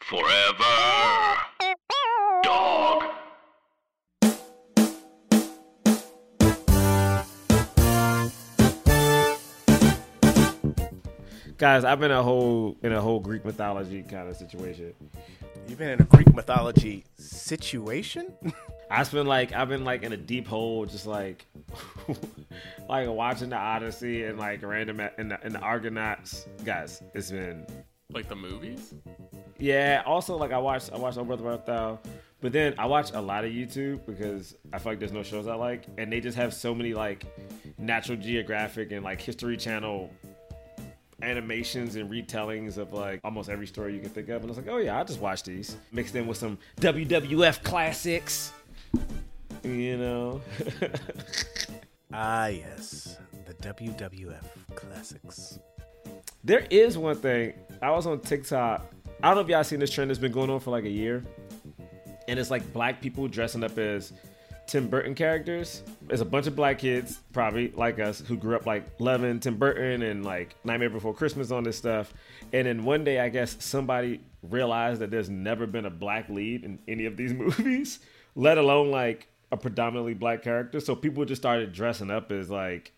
Forever. Dog. Guys, I've been a whole in a whole Greek mythology kind of situation. You've been in a Greek mythology situation? I've been like I've been like in a deep hole, just like like watching the Odyssey and like random in the, in the Argonauts. Guys, it's been Like the movies? yeah. Also, like I watched I watched Oh Brother Where Thou, but then I watch a lot of YouTube because I feel like there's no shows I like, and they just have so many like Natural Geographic and like History Channel animations and retellings of like almost every story you can think of. And I was like, oh yeah, I'll just watch these. Mixed in with some WWF classics. You know? Ah, yes. The WWF classics. there is one thing. I was on TikTok. I don't know if y'all seen this trend that's been going on for like a year. And it's like black people dressing up as Tim Burton characters. There's a bunch of black kids, probably like us, who grew up like loving Tim Burton and like Nightmare Before Christmas on this stuff. And then one day, I guess somebody realized that there's never been a black lead in any of these movies, let alone like a predominantly black character. So people just started dressing up as like,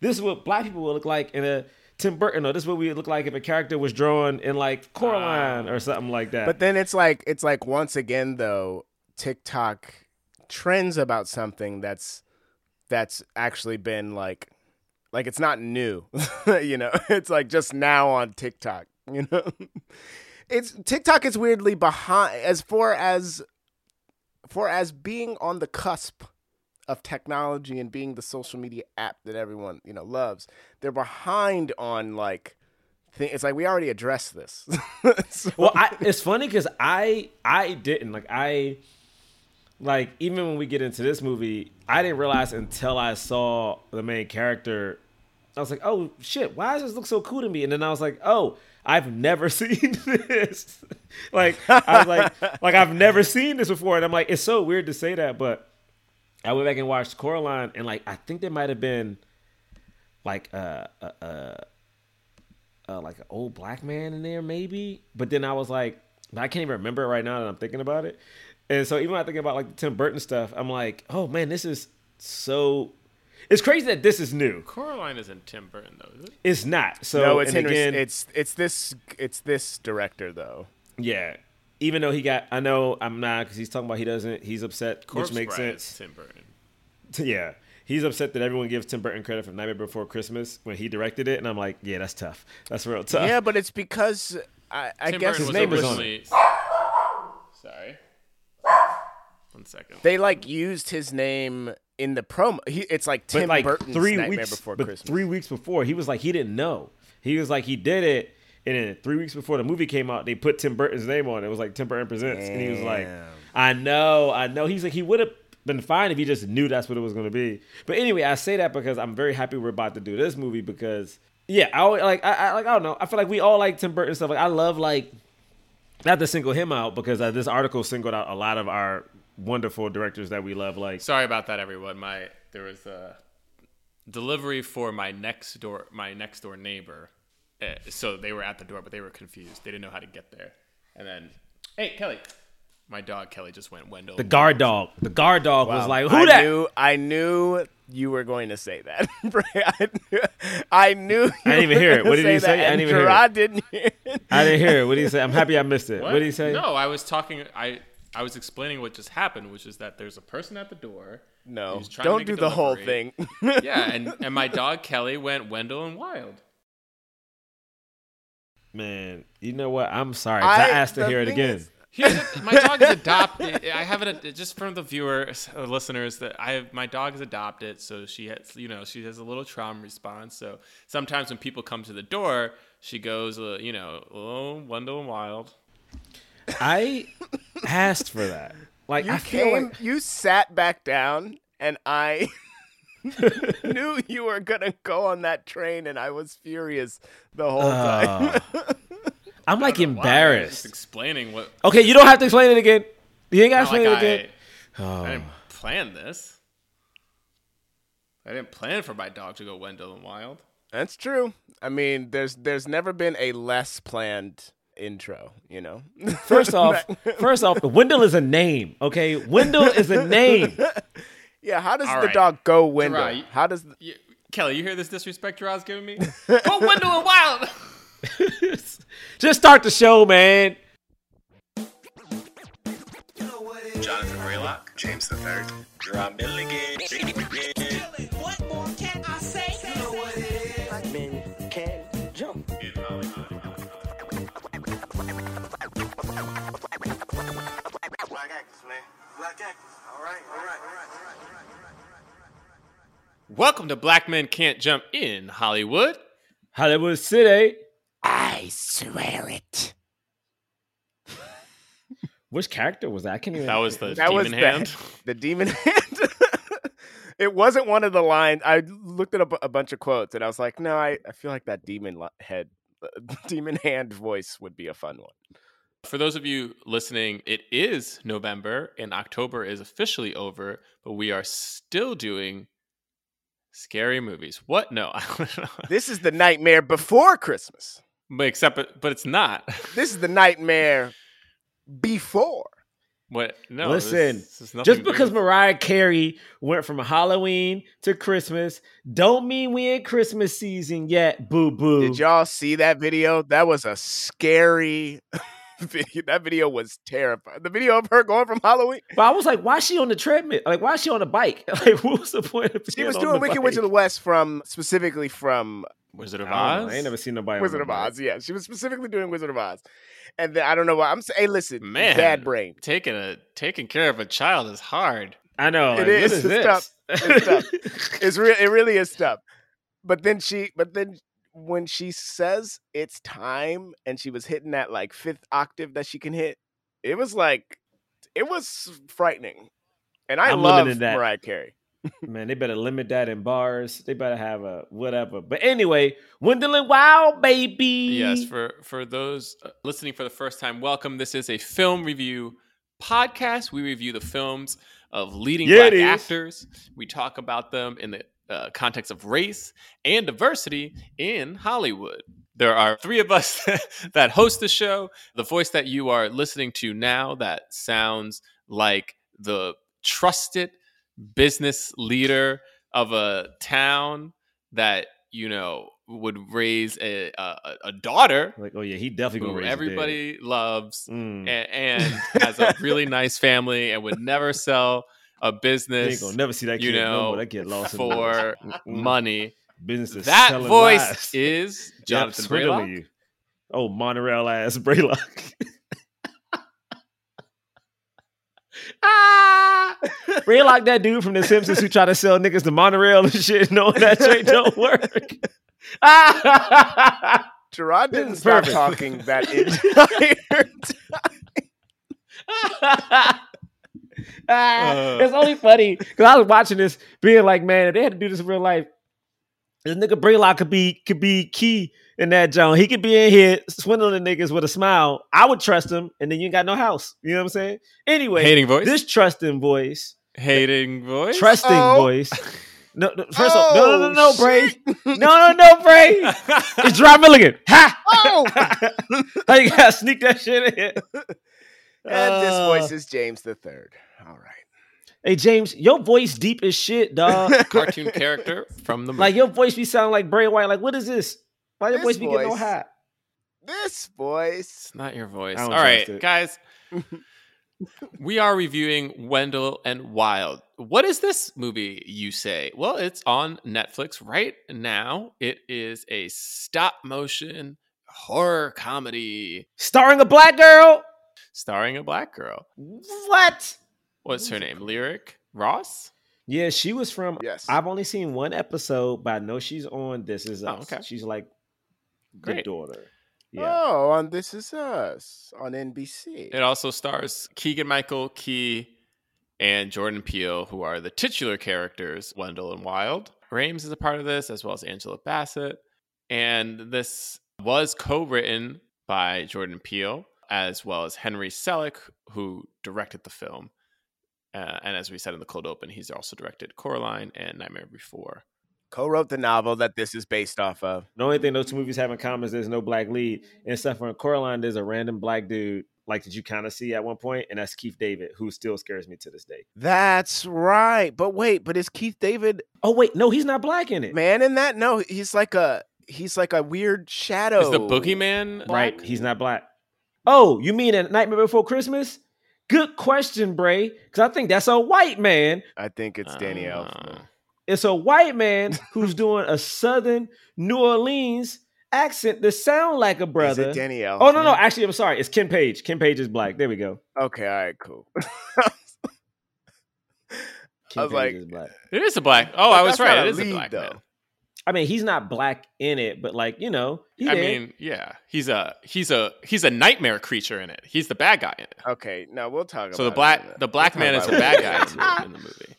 this is what black people would look like in a Tim Burton, or this is what we would look like if a character was drawn in like Coraline ah. or something like that. But then it's like it's like once again though, TikTok trends about something that's that's actually been like like it's not new. you know, it's like just now on TikTok, you know. It's TikTok is weirdly behind as far as for as being on the cusp of technology and being the social media app that everyone, you know, loves. They're behind on like it's like we already addressed this. So- well, I, it's funny because I I didn't like I like even when we get into this movie, I didn't realize until I saw the main character. I was like, oh shit, why does this look so cool to me? And then I was like, oh, I've never seen this. like I was like, like I've never seen this before, and I'm like, it's so weird to say that, but I went back and watched Coraline, and like I think there might have been like uh uh. uh uh, like an old black man in there, maybe. But then I was like, I can't even remember it right now that I'm thinking about it. And so even when I think about like the Tim Burton stuff, I'm like, oh man, this is so. It's crazy that this is new. Coraline isn't Tim Burton though, is it? It's not. So no, it's and Henry. again, it's it's this it's this director though. yeah. Even though he got, I know I'm not because he's talking about he doesn't. He's upset, Corpse which makes Bride sense. Tim Burton. Yeah. He's upset that everyone gives Tim Burton credit for Nightmare Before Christmas when he directed it, and I'm like, yeah, that's tough. That's real tough. Yeah, but it's because I, I guess Burton his name was on originally. Sorry. One second. they like used his name in the promo. He, it's like but Tim like Burton's three Nightmare weeks Before but Christmas. three weeks before he was like he didn't know he was like he did it and then three weeks before the movie came out they put tim burton's name on it. It was like tim burton presents. And he was like i know i know. He's like he would have been fine if he just knew that's what it was going to be. But anyway i say that because i'm very happy we're about to do this movie because yeah i always, like I, I like i don't know. I feel like we all like tim burton stuff. Like i love like not to single him out because uh, this article singled out a lot of our wonderful directors that we love like Sorry about that, everyone. My there was a delivery for my next door my next door neighbor. Uh, so they were at the door, but they were confused. They didn't know how to get there. And then, hey Kelly, My dog Kelly just went Wendell. The guard dog. The guard dog was like, "Who I that?" Knew, I knew you were going to say that. I knew. I knew. You I didn't even hear it. What did he that, say? I didn't even hear it. Didn't hear it. I didn't hear it. What did he say? I'm happy I missed it. What, did he say? No, I was talking. I I was explaining what just happened, which is that there's a person at the door. No, who's trying to don't do a the whole thing. Yeah, and and my dog Kelly went Wendell and Wild. Man, you know what? I'm sorry. I, I- asked to hear it again. is- Here's my dog is adopted. I have it just from the viewers, uh, listeners that I have. My dog is adopted, so she has, you know, she has a little trauma response. So sometimes when people come to the door, she goes, uh, you know, oh, Wendell and Wild. I asked for that. Like You I feel came. like You sat back down, and I knew you were gonna go on that train, and I was furious the whole time. Uh, I'm like Why? Just embarrassed. explaining what. Okay, you don't have to explain it again. You ain't got to explain like it I, again. Oh. I didn't plan this. I didn't plan for my dog to go Wendell and Wild. That's true. I mean, there's there's never been a less planned intro. You know. First off, first off, Wendell is a name. Okay, Wendell is a name. Yeah. How does All the right. dog go Wendell? Right. How does the, You, Kelly, you hear this disrespect Rod's giving me? go Wendell and Wild. Just start the show, man. Jonathan Braylock, James the Third, Drum Milligan. What more can I say? You know what it is. Black men can jump. Black actors, man. Black actors. All right, all right, all right, all right, all right. Welcome to Black Men Can't Jump in Hollywood. Hollywood City. I swear it. Which character was that? I can't even. That was the That demon was hand. the the demon hand. it wasn't one of the lines. I looked at a, bunch of quotes, and I was like, no, I, I feel like that demon li- head, demon hand voice would be a fun one. For those of you listening, it is November and October is officially over, but we are still doing scary movies. What? No, I don't know. This is the nightmare before Christmas. But except, but it's not. This is the nightmare before. What? No. Listen, this- this has Just because with- Mariah Carey went from Halloween to Christmas, don't mean we in Christmas season yet. Boo boo. Did y'all see that video? That was a scary video. That video was terrifying. The video of her going from Halloween. But I was like, why is she on the treadmill? Like, why is she on a bike? Like, what was the point of She was doing the Wicked bike? Witch of the West from specifically from Wizard of I, don't know. Oz. I ain't never seen nobody. on Wizard of. Oz. Yeah, she was specifically doing Wizard of Oz. And then I don't know why. I'm saying, hey, listen, Man, bad brain. Taking a taking care of a child is hard. I know. Like, It is. What is It's this? tough. It's tough. It's real. It really is tough. But then she, but then when she says it's time, and she was hitting that like fifth octave that she can hit, it was like, it was frightening. And I I'm love that. Mariah Carey. Man, they better limit that in bars. They better have a whatever. But anyway, Wendell and Wild, baby. Yes, for for those uh, listening for the first time, welcome. This is a film review podcast. We review the films of leading Yeah, black actors. We talk about them in the uh, context of race and diversity in Hollywood. There are three of us that host the show. The voice that you are listening to now that sounds like the trusted business leader of a town that you know would raise a a, a daughter Like, oh yeah, he definitely gonna raise everybody loves. Mm. and, and has a really nice family and would never sell a You ain't business gonna never see that you kid no know, more. That kid lost for money. Business is That selling voice lies. is Yep, Jonathan swindling Braylock. you. Oh, monorail ass Braylock. ah, Braylock, that dude from The Simpsons who try to sell niggas the monorail and shit, knowing that shit don't work. ah, Jerah didn't stop perfect. talking that entire time. Ah, it's only funny because I was watching this, being like, man, if they had to do this in real life, this nigga Braylock could be could be key in that zone. He could be in here swindling the niggas with a smile. I would trust him, and then you ain't got no house. You know what I'm saying? Anyway, Hating voice. this trusting voice, Hating voice. trusting Oh. voice. No, no, first off, no, no, no, no, Oh, Bray, shit. no, no, no, Bray. It's Dry Milligan. Ha! Oh! How you gotta sneak that shit in? Here. And this Uh, voice is James the Third. All right. Hey James, your voice deep as shit, dog. Cartoon character from the movie. like your voice be sounding like Bray White. Like what is this? Why your This voice be getting all voice. hot? This voice. It's not your voice. I All don't right, trust it. guys. we are reviewing Wendell and Wild. What is this movie, you say? Well, it's on Netflix right now. It is a stop motion horror comedy Starring a black girl. starring a black girl. What? What's her name? Lyric Ross? Yeah, she was from. Yes. I've only seen one episode, but I know she's on This Is Oh, okay. She's like the daughter. Yeah. Oh, on This Is Us on NBC. It also stars Keegan Michael Key and Jordan Peele, who are the titular characters, Wendell and Wild. Rhames is a part of this, as well as Angela Bassett. And this was co written by Jordan Peele, as well as Henry Selick, who directed the film. Uh, and as we said in the cold open, he's also directed Coraline and Nightmare Before. Co-wrote the novel that this is based off of. The only thing those two movies have in common is there's no black lead. And except for Coraline, there's a random black dude, like that you kind of see at one point, and that's Keith David, who still scares me to this day. That's right. But wait, but is Keith David Oh wait, no, he's not black in it. man in that? No, he's like a he's like a weird shadow. Is the boogeyman Right, he's not black. Oh, you mean in Nightmare Before Christmas? Good question, Bray. Because I think that's a white man. I think it's Danny Ah. Elfman. It's a white man who's doing a Southern New Orleans accent that sound like a brother. Is it Danny Elfman? Oh no, no, actually, I'm sorry. It's Ken Page. Ken Page is black. There we go. Okay, all right, cool. Ken I was Page like, is black. It is a black. Oh, But I was right. not It a is a lead, black though. man. I mean, he's not black in it, but like you know, he I there. mean, yeah, he's a he's a he's a nightmare creature in it. He's the bad guy in it. okay, no, we'll talk So the about it black in the black we'll man is the bad guy in in the, in the movie.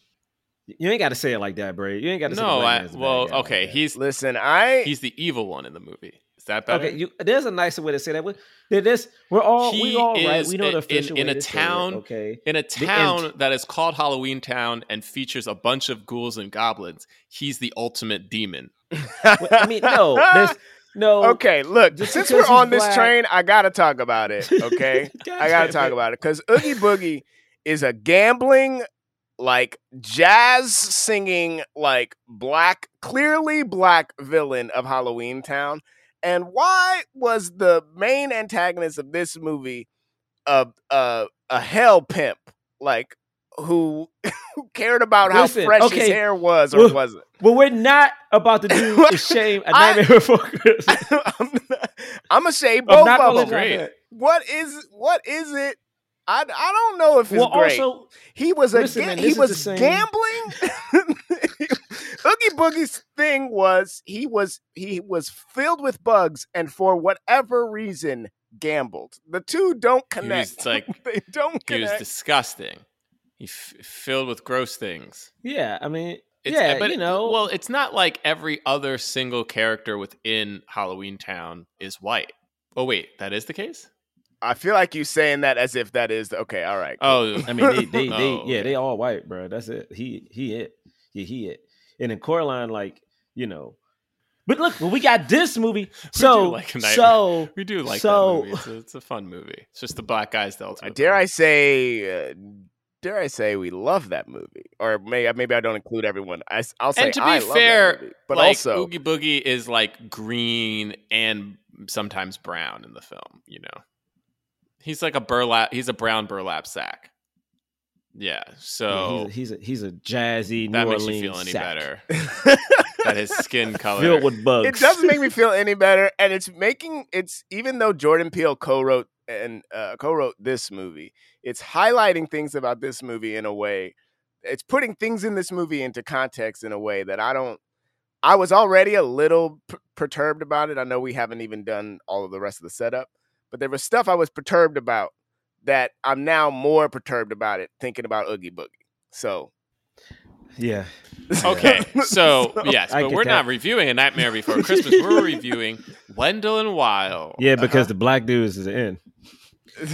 you ain't got to say it like that, Bray. You ain't got to say the No, black I, man's the well, bad guy like okay, that. he's Listen, I he's the evil one in the movie. That better? Okay, you, there's a nicer way to say that. We- This we're all He we all right. We know the in- official in way a to say it, town- okay, in a town that is called Halloween Town and features a bunch of ghouls and goblins, he's the ultimate demon. I mean, no, there's no. Okay, look, Just since we're on this black- train, I gotta talk about it. Okay, I gotta talk about it because Oogie Boogie is a gambling, like jazz singing, like black, clearly black villain of Halloween Town. And why was the main antagonist of this movie a a, a hell pimp, like who who cared about how Listen, fresh his hair was or well, wasn't? Well, we're not about to do the shame a nightmare before Christmas. I'm, I'm gonna say both not of them. let Great. you have that. What is what is it? I, I don't know if it's Well, great. also, he was a listen, man, he was gambling. Oogie Boogie's thing was he was he was filled with bugs and for whatever reason gambled. The two don't connect. was like they don't he was disgusting. He f- filled with gross things. yeah, I mean, It's, yeah, but you know, well, it's not like every other single character within Halloween Town is white. Oh wait, that is the case. I feel like you saying that as if that is the, okay. All right. cool. Oh, I mean, they, they, they Oh, yeah, okay. they all white, bro. That's it. He, he it. Yeah, he it. And in Coraline, like, you know, but look, well, we got this movie. So, like a nightmare. so we do like so, that movie. It's a, it's a fun movie. It's just the black guy's the ultimate. dare villain. I say? Uh, dare I say we love that movie? Or may, maybe I don't include everyone. I, will say and to be I love that fair, movie. but like, also Oogie Boogie is like green and sometimes brown in the film. You know, he's like a burlap. He's a brown burlap sack. Yeah, yeah, so he's, a, he's a he's a jazzy that New makes Orleans you feel any sack better that his skin color. filled with bugs. it doesn't make me feel any better, and it's making it's even though Jordan Peele co-wrote and uh, co-wrote this movie, it's highlighting things about this movie in a way. It's putting things in this movie into context in a way that I don't. I was already a little p- perturbed about it. I know we haven't even done all of the rest of the setup, but there was stuff I was perturbed about that I'm now more perturbed about it thinking about Oogie Boogie. So yeah. Okay, so yes, but we're not reviewing A Nightmare Before Christmas. We're reviewing Wendell and Wild. Yeah, because Uh-huh. the black dudes is in.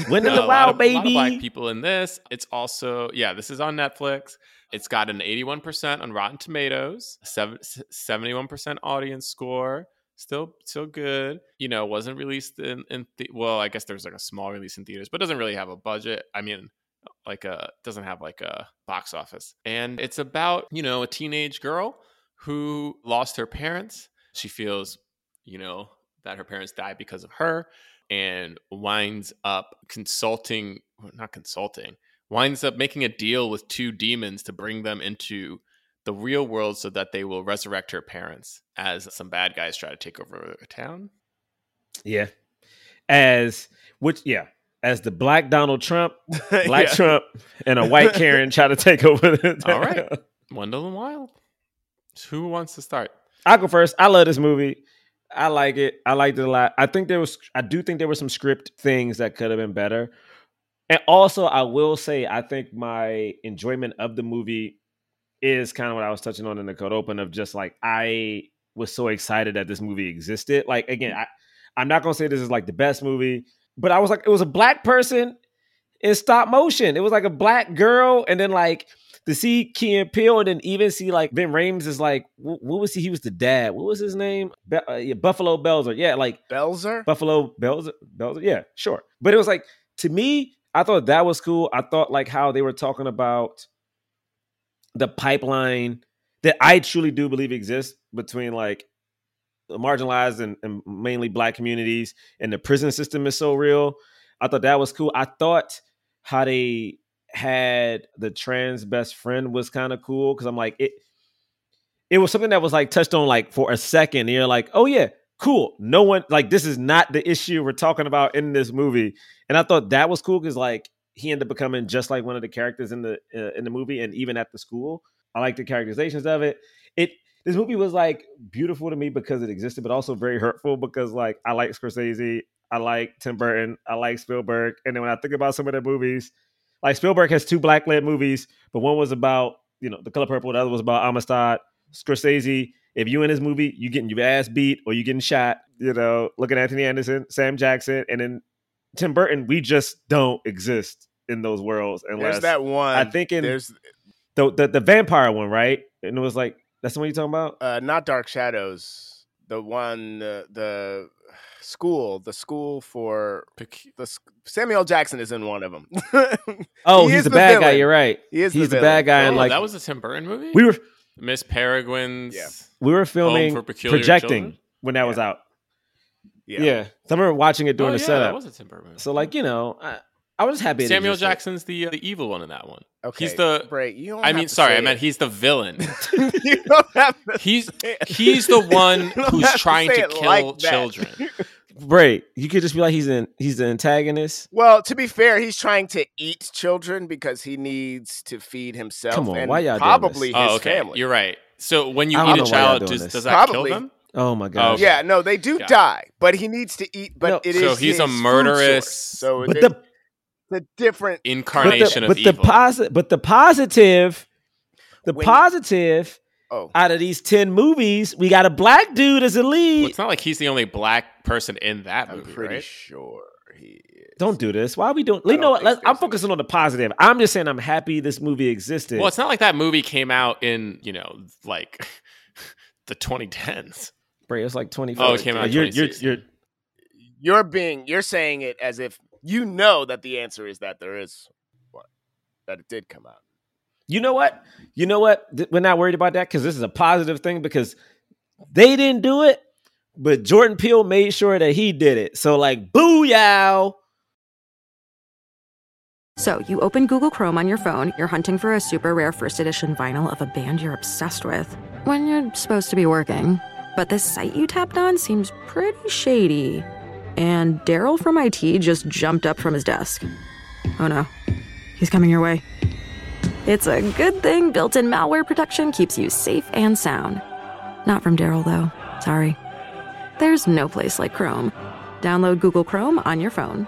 Wendell No, and Wild, of- a lot of baby. black people in this. It's also yeah, this is on Netflix. It's got an 81% on Rotten Tomatoes, 71% audience score, Still, still good. You know, wasn't released in, in the, well, I guess there's like a small release in theaters, but doesn't really have a budget. I mean, like a doesn't have like a box office. And it's about, you know, a teenage girl who lost her parents. She feels, you know, that her parents died because of her and winds up consulting, not consulting, winds up making a deal with two demons to bring them into the real world so that they will resurrect her parents as some bad guys try to take over the town. Yeah. As which yeah, as the black Donald Trump, black Yeah. Trump, and a white Karen try to take over the town. All right. Wendell and Wild. Who wants to start? I'll go first. I love this movie. I like it. I liked it a lot. I think there was I do think there were some script things that could have been better. And also I will say I think my enjoyment of the movie is kind of what I was touching on in the code open of just like I was so excited that this movie existed. Like again, I I'm not gonna say this is like the best movie, but I was like, it was a black person in stop motion. It was like a black girl, and then like to see Key and Peele, and then even see like Ving Rhames is like, wh- what was he? He was the dad. What was his name? Be- uh, yeah, Buffalo Belzer. Yeah, like Belzer? Buffalo Belzer. Belzer. Yeah, sure. But it was like to me, I thought that was cool. I thought like how they were talking about the pipeline that I truly do believe exists between like marginalized and, and mainly black communities and the prison system is so real. I thought that was cool. I thought how they had the trans best friend was kind of cool because I'm like it it was something that was like touched on like for a second. And you're like, oh yeah, cool. No one like this is not the issue we're talking about in this movie. And I thought that was cool because like he ended up becoming just like one of the characters in the uh, in the movie and even at the school. I like the characterizations of it. It this movie was like beautiful to me because it existed, but also very hurtful because like I like Scorsese, I like Tim Burton, I like Spielberg, and then when I think about some of the movies, like Spielberg has two black led movies, but one was about you know the color purple, the other was about Amistad. Scorsese, if you in his movie, you getting your ass beat or you getting shot. You know, look at Anthony Anderson, Sam Jackson, and then Tim Burton. We just don't exist in those worlds unless There's that one. I think in there's the, the the vampire one, right? And it was like that's the one you're talking about. uh, not Dark Shadows. The one, uh, the school, the school for the Samuel Jackson is in one of them. Oh, He he's is the the bad guy. You're right. He is he's the, villain. bad guy, Oh, and like that was a Tim Burton movie. we were Miss Peregrine's. Yeah. we were filming for projecting Children? when that was out. Yeah. So I remember watching it Oh, during yeah, the that setup. was a Tim Burton movie. So like you know, I, I was just happy. Samuel existed. Jackson's the uh, the evil one in that one. Okay, He's the. Bray, you don't I have mean, to sorry, say I meant it. he's the villain. you don't have to He's say it. he's the one who's have to trying to kill like children. Bray, you could just be like he's in he's the antagonist. Well, to be fair, he's trying to eat children because he needs to feed himself. Come on, and why y'all doing probably this? his Oh, okay. family. You're right. So when you I eat a know why y'all child, does, does that Probably. kill them? Oh my gosh. Yeah, no, they do Got it. die, but he needs to eat. But No, it is So he's a his murderous- So But it's the a different. but the, Incarnation but of the evil. positive but the positive the When- positive Oh, out of these 10 movies, we got a black dude as a Well, lead. it's not like he's the only black person in that I'm movie, pretty right? sure he. Is. Don't do this. Why are we doing? You know what? Let's, I'm focusing on the positive. I'm just saying I'm happy this movie existed. Well, it's not like that movie came out in you know like the 2010s. Bray, it's like 24. Oh, it came out in You're, you're, you're, You're being. You're saying it as if you know that the answer is that there is what that it did come out. you know what? You know what? Th- We're not worried about that because this is a positive thing because they didn't do it, but Jordan Peele made sure that he did it. So, like, booyah. So, you open Google Chrome on your phone, you're hunting for a super rare first edition vinyl of a band you're obsessed with when you're supposed to be working. But this site you tapped on seems pretty shady. And Daryl from IT just jumped up from his desk. Oh no, he's coming your way. It's a good thing built in malware protection keeps you safe and sound. Not from Daryl, though. Sorry. There's no place like Chrome. Download Google Chrome on your phone.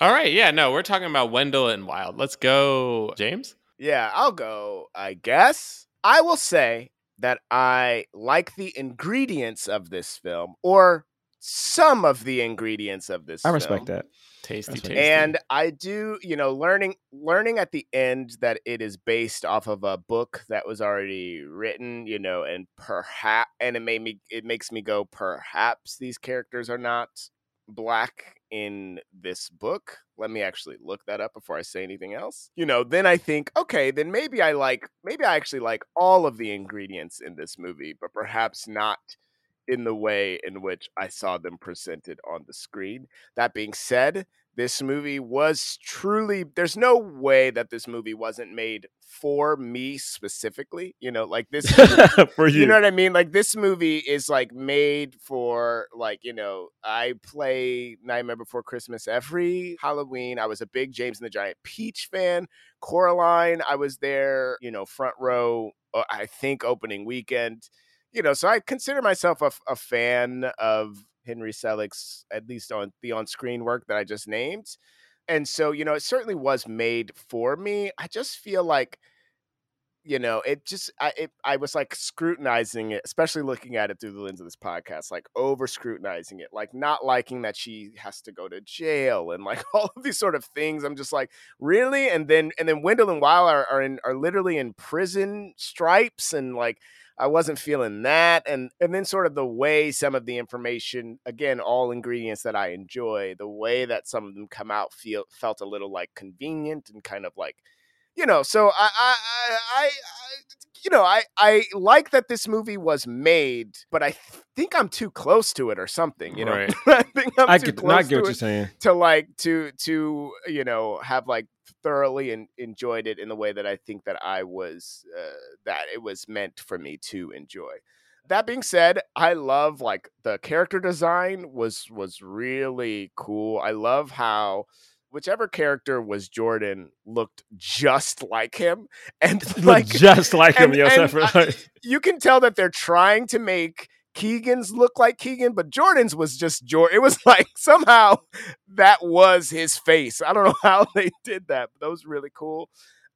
All right, yeah, no, we're talking about Wendell and Wild. Let's go, James. Yeah, I'll go, I guess. I will say that I like the ingredients of this film, or some of the ingredients of this I film. respect that. Tasty, tasty. And I do, you know, learning learning at the end that it is based off of a book that was already written, you know, and perhaps and it made me it makes me go perhaps these characters are not black in this book. Let me actually look that up before I say anything else. You know, then I think, okay, then maybe I like maybe I actually like all of the ingredients in this movie, but perhaps not in the way in which I saw them presented on the screen. That being said, this movie was truly there's no way that this movie wasn't made for me specifically. You know, like this For you. you know what I mean? Like this movie is like made for like, you know, I play Nightmare Before Christmas every Halloween. I was a big James and the Giant Peach fan. Coraline, I was there, you know, front row, uh, I think opening weekend. You know, so I consider myself a, a fan of Henry Selick's, at least on the on screen work that I just named. And so, you know, it certainly was made for me. I just feel like you know it just I it, I was like scrutinizing it, especially looking at it through the lens of this podcast, like over scrutinizing it, like not liking that she has to go to jail and like all of these sort of things. I'm just like, really? And then and then Wendell and Wild are are, in, are literally in prison stripes and like. I wasn't feeling that, and and then sort of the way some of the information, again, all ingredients that I enjoy, the way that some of them come out feel felt a little like convenient and kind of like you know, so I, I, I, I, you know, I, I like that this movie was made, but I think I'm too close to it or something. You know, Right. I think I'm I too get, close no, I get to what you're saying. to like to to you know have like thoroughly and enjoyed it in the way that I think that I was uh, that it was meant for me to enjoy. That being said, I love like the character design was was really cool. I love how whichever character was Jordan looked just like him and like just like him, and- Yosef. and I- you can tell that they're trying to make Keegan's look like Keegan, but Jordan's was just Jordan. It was like somehow that was his face. I don't know how they did that, but that was really cool.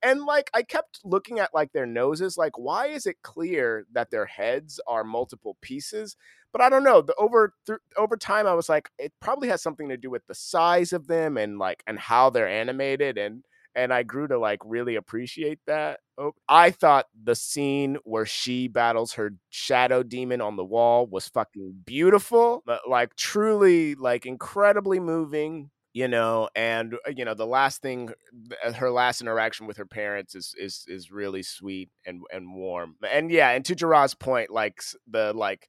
And like I kept looking at like their noses, like why is it clear that their heads are multiple pieces? But I don't know. The over th- over time, I was like, it probably has something to do with the size of them and like and how they're animated and and I grew to like really appreciate that. Oh, I thought the scene where she battles her shadow demon on the wall was fucking beautiful, like truly like incredibly moving, you know, and uh, you know the last thing her last interaction with her parents is is is really sweet and and warm. And yeah, and to Jerah's point like the like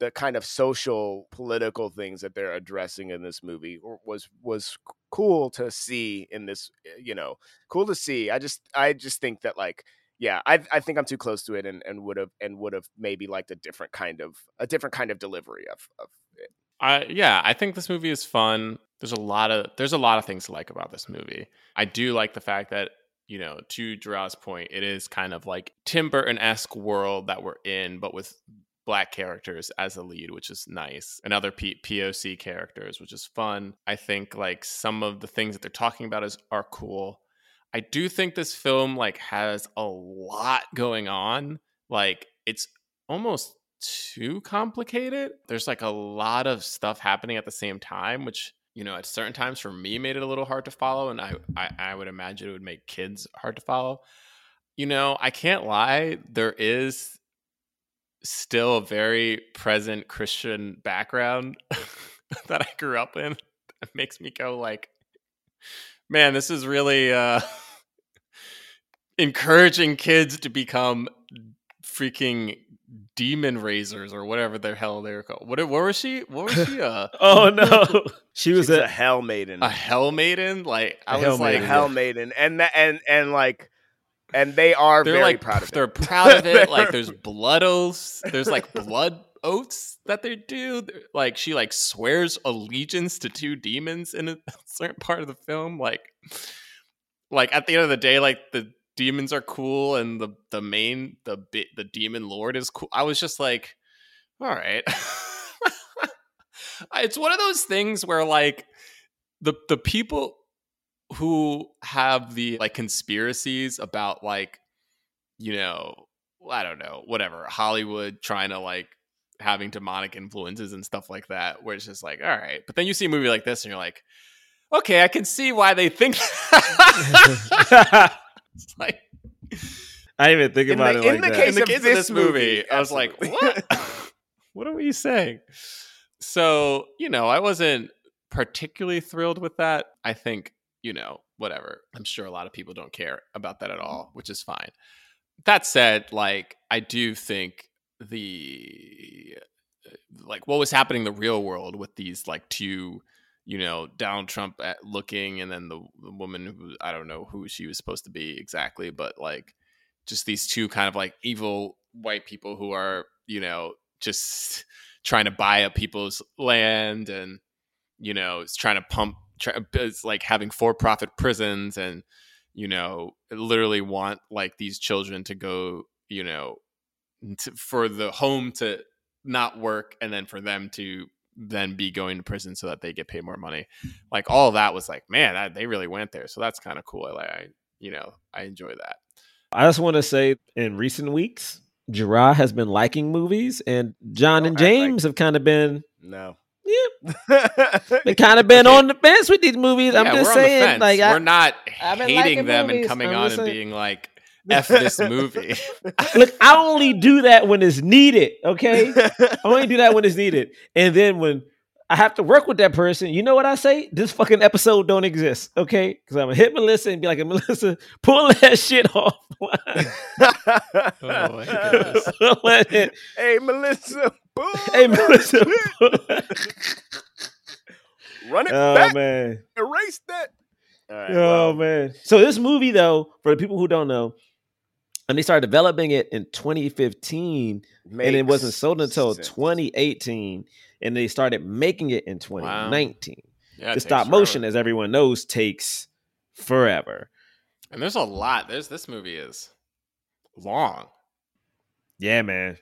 the kind of social political things that they're addressing in this movie was was cool to see in this uh, you know cool to see i just i just think that like yeah i i think i'm too close to it and and would have and would have maybe liked a different kind of a different kind of delivery of of it I yeah, I think this movie is fun. There's a lot of there's a lot of things to like about this movie. I do like the fact that you know, to Jerah's point, it is kind of like Tim Burton esque world that we're in, but with black characters as a lead, which is nice, and other P- POC characters, which is fun. I think like some of the things that they're talking about is are cool. I do think this film like has a lot going on. Like it's almost too complicated. There's like a lot of stuff happening at the same time, which you know at certain times for me made it a little hard to follow, and I I, I would imagine it would make kids hard to follow. You know, I can't lie. There is still a very present Christian background that I grew up in. It makes me go like, man, this is really uh, encouraging kids to become freaking demon raisers or whatever the hell they're called. What, what was she? What was she? Uh, oh no, she was a a, hell maiden a hell maiden? Like I A hell was like, a maiden, hell maiden and that and and like and they are they're very like proud of it. they're proud of it. like there's blood oaths. There's like blood oaths that they do. They're- Like she like swears allegiance to two demons in a certain part of the film. Like, like at the end of the day, like the demons are cool and the the main the bit the demon lord is cool. I was just like, all right. it's one of those things where like the the people who have the like conspiracies about like you know i don't know whatever hollywood trying to like having demonic influences and stuff like that where it's just like all right but then you see a movie like this and you're like okay i can see why they think that. it's like I didn't even think In about the- it like in the that. case in the of case of this this movie, movie, I was like, what? what are we saying? So, you know, I wasn't particularly thrilled with that. I think, you know, whatever. I'm sure a lot of people don't care about that at all, which is fine. That said, like, I do think the, like, what was happening in the real world with these, like, two, you know, Donald Trump at looking and then the, the woman who, I don't know who she was supposed to be exactly, but like, just these two kind of like evil white people who are you know just trying to buy up people's land and you know it's trying to pump try, it's like having for-profit prisons and you know literally want like these children to go you know to, for the home to not work and then for them to then be going to prison so that they get paid more money like all of that was like man that, they really went there so that's kind of cool I, like I you know i enjoy that I just want to say in recent weeks, Jerah has been liking movies, and John and Don't like- James have kind of been, no. yeah, they kind of been Okay. on the fence with these movies. I'm just we're on the saying, fence. like, we're I, not I've been hating liking them and coming I'm on and saying. being like, "F this movie." look, I only do that when it's needed. Okay, I only do that when it's needed, and then when I have to work with that person, you know what I say? This fucking episode don't exist. Okay, because I'm gonna hit Melissa and be like, Melissa, pull that shit off. oh my goodness. Hey, Melissa. Boom. hey, Melissa. pull- Run it oh back. man. Erase that. All right. Oh well, man. So this movie though, for the people who don't know, and they started developing it in 2015 and it wasn't sold until sense. 2018 and they started making it in 2019. Yeah, the stop forever. motion as everyone knows takes forever. and there's a lot. There's this movie is long. Yeah, man.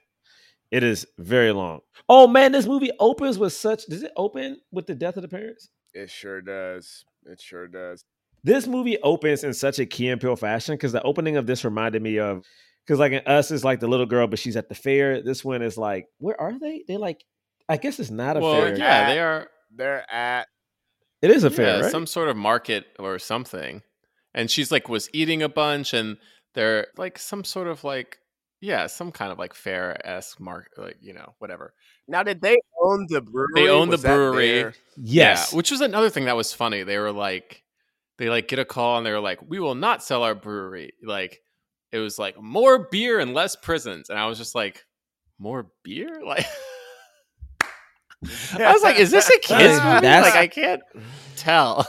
It is very long. Oh man, this movie opens with such does it open with the death of the parents? It sure does. It sure does. This movie opens in such a Key and Peele fashion because the opening of this reminded me of because like in us is like the little girl, but she's at the fair. This one is like, where are they? They like, I guess it's not a well, fair. yeah, they are. They're at It is a fair, right? some sort of market or something. And she's like was eating a bunch, and they're like some sort of like yeah, some kind of like fair esque mark, like you know, whatever. now. Did they own the brewery? They own the Was that brewery. yes, Yeah, which was another thing that was funny. They were like, they like get a call and they're like, we will not sell our brewery. Like, it was like more beer and less prisons. And I was just like, more beer? Like, I was like, is this a kids movie? Like, I can't tell.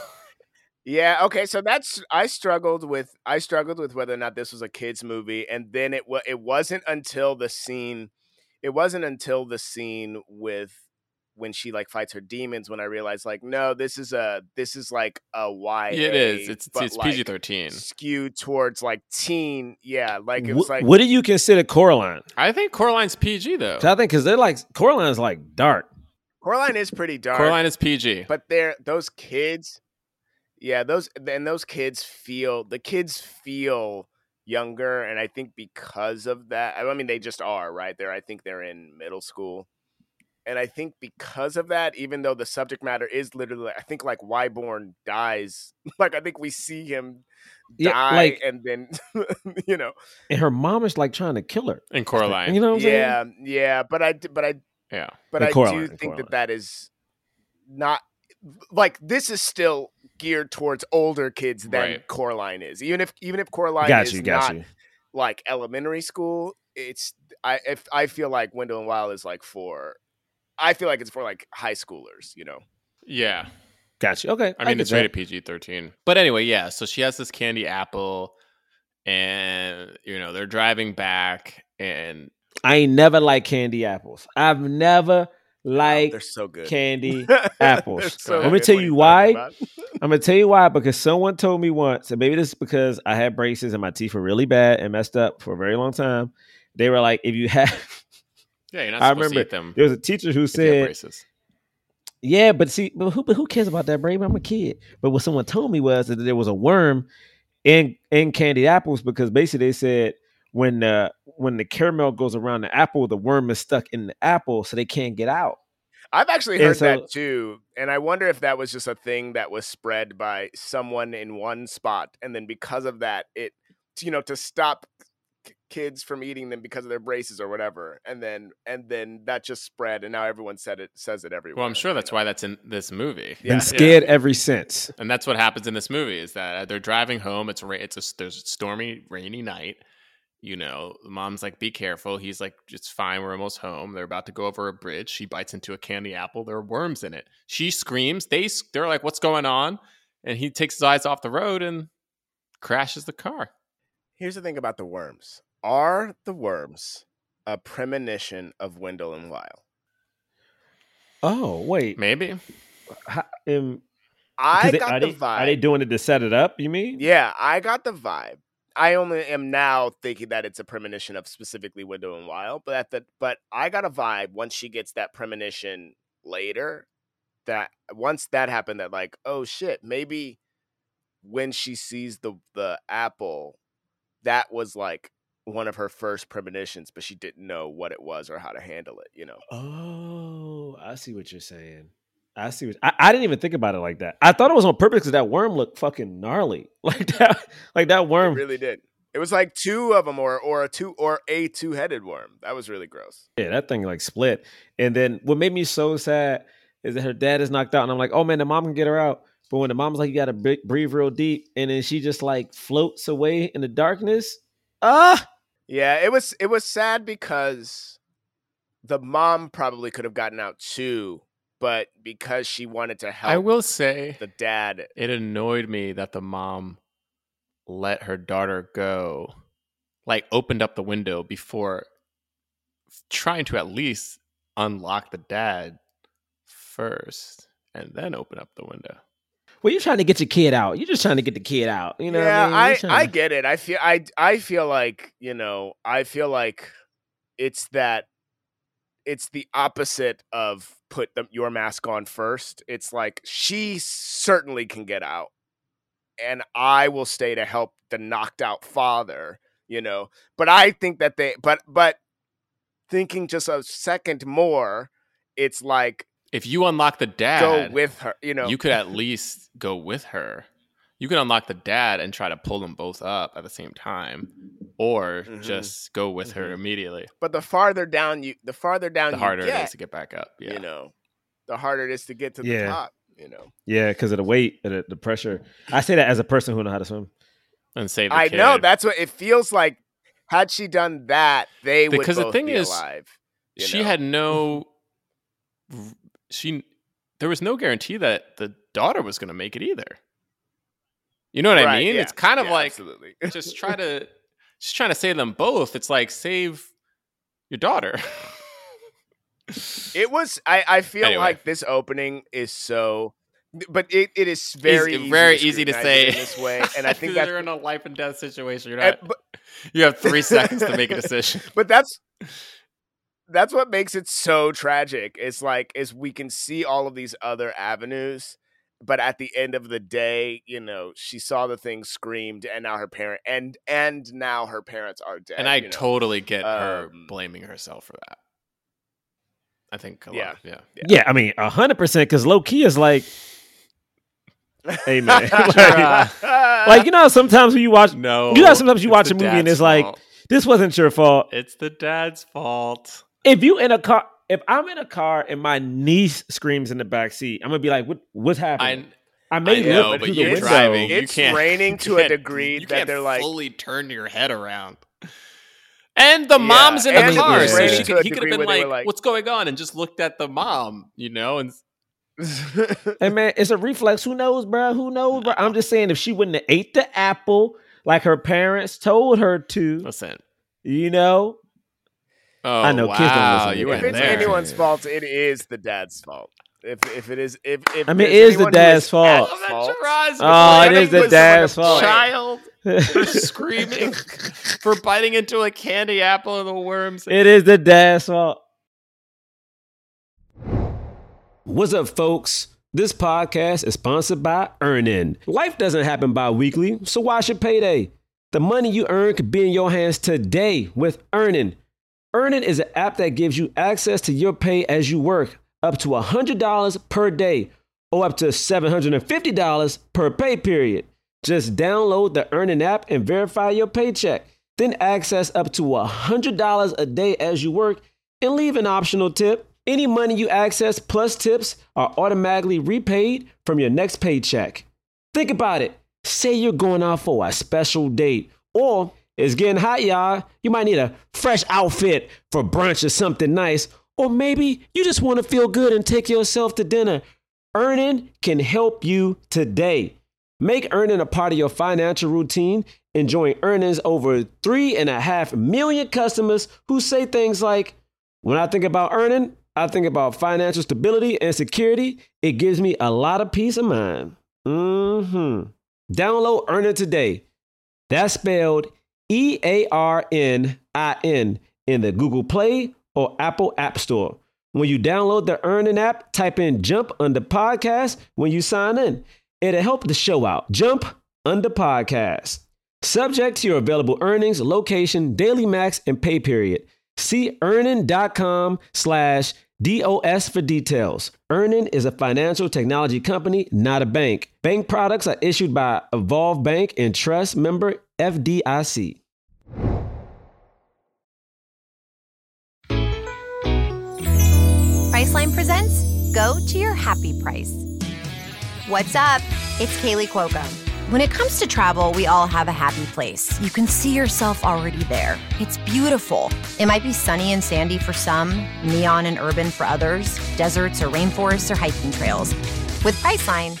Yeah. Okay. So that's I struggled with I struggled with whether or not this was a kids movie, and then it was it wasn't until the scene, it wasn't until the scene with when she like fights her demons when I realized like no, this is a this is like a YA. it is. It's it's like, PG thirteen. skewed towards like teen. Yeah. Like it Wh- like what do you consider Coraline? I think Coraline's PG though. I think because they're like Coraline's like dark. Coraline is pretty dark. Coraline is PG. but they're those kids yeah those and those kids feel the kids feel younger and i think because of that i mean they just are right there i think they're in middle school and i think because of that even though the subject matter is literally i think like wyborn dies like i think we see him Yeah, die like- and then you know And her mom is like trying to kill her. And Coraline. You know what I'm saying? yeah yeah but I, but i Yeah. but And I Coraline, do think Coraline. that that is not like this is still geared towards older kids than Right. Coraline is. Even if even if Coraline Got is you, got not you. like elementary school, it's I if I feel like Window and Wild is like for I feel like it's for like high schoolers, you know. Yeah. Gotcha. Okay. I mean, it's that. rated PG 13. But anyway, yeah. So she has this candy apple, and you know they're driving back, and I ain't never liked candy apples. I've never liked They're so good. candy They're apples. so Let me good. tell What you why. I'm gonna tell you why because someone told me once, and maybe this is because I had braces and my teeth were really bad and messed up for a very long time. They were like, if you have, yeah, you're not I supposed remember to eat them. there was a teacher who if you have said. Yeah, but see, but who, but who cares about that, brain? I'm a kid. But what someone told me was that there was a worm in in candied apples because basically they said when the when the caramel goes around the apple, the worm is stuck in the apple, so they can't get out. I've actually heard so- that too, and I wonder if that was just a thing that was spread by someone in one spot, and then because of that, it you know to stop kids from eating them because of their braces or whatever, and then and then that just spread, and now everyone said it says it everywhere. Well, I'm sure you that's know? why that's in this movie. Yeah. Been scared ever since. And that's what happens in this movie is that uh, they're driving home. It's ra- it's a there's a stormy, rainy night. You know, mom's like, "Be careful." He's like, "It's fine. We're almost home." They're about to go over a bridge. She bites into a candy apple. There are worms in it. She screams. They they're like, "What's going on?" And he takes his eyes off the road and crashes the car. Here's the thing about the worms: are the worms a premonition of Wendell and Wild? Oh wait, Maybe How, um, 'cause I got are the they, vibe. Are they doing it to set it up? You mean? Yeah, I got the vibe. I only am now thinking that it's a premonition of specifically Widow and Wild, but at the but I got a vibe once she gets that premonition later that once that happened that like oh shit maybe when she sees the the apple that was like one of her first premonitions but she didn't know what it was or how to handle it you know Oh, I see what you're saying. I see. What, I, I didn't even think about it like that. I thought it was on purpose because that worm looked fucking gnarly. Like that, like that it worm. really did it was like two of them or or a two or a two-headed worm that was really gross Yeah, that thing like split. And then what made me so sad is that her dad is knocked out, and I'm like, oh man, the mom can get her out. But when the mom's like, you got to breathe real deep, and then she just like floats away in the darkness. Ah, Yeah, it was it was sad because the mom probably could have gotten out too, but because she wanted to help I will say the dad. it annoyed me that the mom let her daughter go, like opened up the window before trying to at least unlock the dad first and then open up the window. Well, you're trying to get your kid out. You're just trying to get the kid out. You know? what yeah, I, mean? I I, get it. I feel I I feel like, you know, I feel like it's that it's the opposite of put the, your mask on first. It's like she certainly can get out and I will stay to help the knocked out father, you know. But I think that they but but thinking just a second more, it's like If you unlock the dad, go dad, with her, you know. you could at least go with her. You could unlock the dad and try to pull them both up at the same time, or Mhm. just go with her Mhm. immediately. but the farther down you the farther down The you harder get, it is to get back up. Yeah. you know, the harder it is to get to the top, you know. yeah, because of the weight, and the, the pressure. I say that as a person who knows how to swim. and save the I kid. know that's what it feels like. Had she done that, they would Because the thing be is, alive. she know? had no she there was no guarantee that the daughter was going to make it either you know what i mean yeah, it's kind of yeah, like just try to just trying to save them both it's like save your daughter It was. I. I feel Anyway. like this opening is so, but it, it is very Easy- very to easy to say this way, and I think you're in a life and death situation you're and- not but, you have three seconds to make a decision but that's that's what makes it so tragic. It's like is we can see all of these other avenues, but at the end of the day, you know, she saw the thing screamed, and now her parent and and now her parents are dead. and i you know? totally get her Um, blaming herself for that i think a lot Yeah. of- yeah Yeah, I mean, hundred percent. Because low key is like, hey man, like, like, you know, sometimes when you watch, no you know, sometimes you watch a movie and dad's it's like, this wasn't your fault. it's the dad's fault If you in a car, if I'm in a car and my niece screams in the back seat, I'm gonna be like, what, what's happening? I, may I know, look but through you're the window. driving. You It's can't- raining to a can't- degree you that can't they're like- fully turn your head around. And the Yeah, mom's in the and car, so she could, he could have been like, like- "What's going on?" and just looked at the mom, you know, and Hey man, it's a reflex. Who knows, bro? Who knows, bro? I'm just saying, if she wouldn't have ate the apple, like her parents told her to. Listen. You know. Oh, I know wow. kids don't listen to you that. If it's there. anyone's fault, it is the dad's fault. If if it is if, if I mean, it is the dad's is fault. at I love that fault, Oh, it is the the dad's fault. child screaming for biting into a candy apple and the worms. It is the dad's fault. What's up, folks? This podcast is sponsored by Earnin. Life doesn't happen bi weekly, so why should payday? The money you earn could be in your hands today with Earnin. Earnin is an app that gives you access to your pay as you work, up to $100 per day or up to $750 per pay period. Just download the Earnin app and verify your paycheck. Then access up to $100 a day as you work and leave an optional tip. Any money you access plus tips are automatically repaid from your next paycheck. Think about it. Say you're going out for a special date, or it's getting hot, y'all. You might need a fresh outfit for brunch or something nice, or maybe you just want to feel good and take yourself to dinner. Earnin can help you today. Make Earnin a part of your financial routine and join Earnin's over three and a half million customers who say things like, When I think about Earnin, I think about financial stability and security. It gives me a lot of peace of mind. Mm-hmm. Download Earnin today. That's spelled E A R N I N in the Google Play or Apple App Store. When you download the Earnin app, type in Jump under podcast when you sign in. It'll help the show out. Jump under podcast. Subject to your available earnings, location, daily max, and pay period. See earnin.com slash DOS for details. Earnin is a financial technology company, not a bank. Bank products are issued by Evolve Bank and Trust member FDIC. Priceline presents Go to Your Happy Price. What's up? It's Kaley Cuoco. When it comes to travel, we all have a happy place. You can see yourself already there. It's beautiful. It might be sunny and sandy for some, neon and urban for others, deserts or rainforests or hiking trails. With Priceline,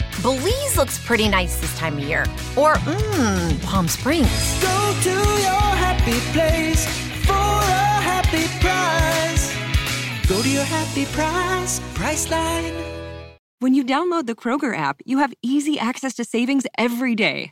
Belize looks pretty nice this time of year. Or, mmm, Palm Springs. Go to your happy place for a happy price. Go to your happy price, Priceline. When you download the Kroger app, you have easy access to savings every day.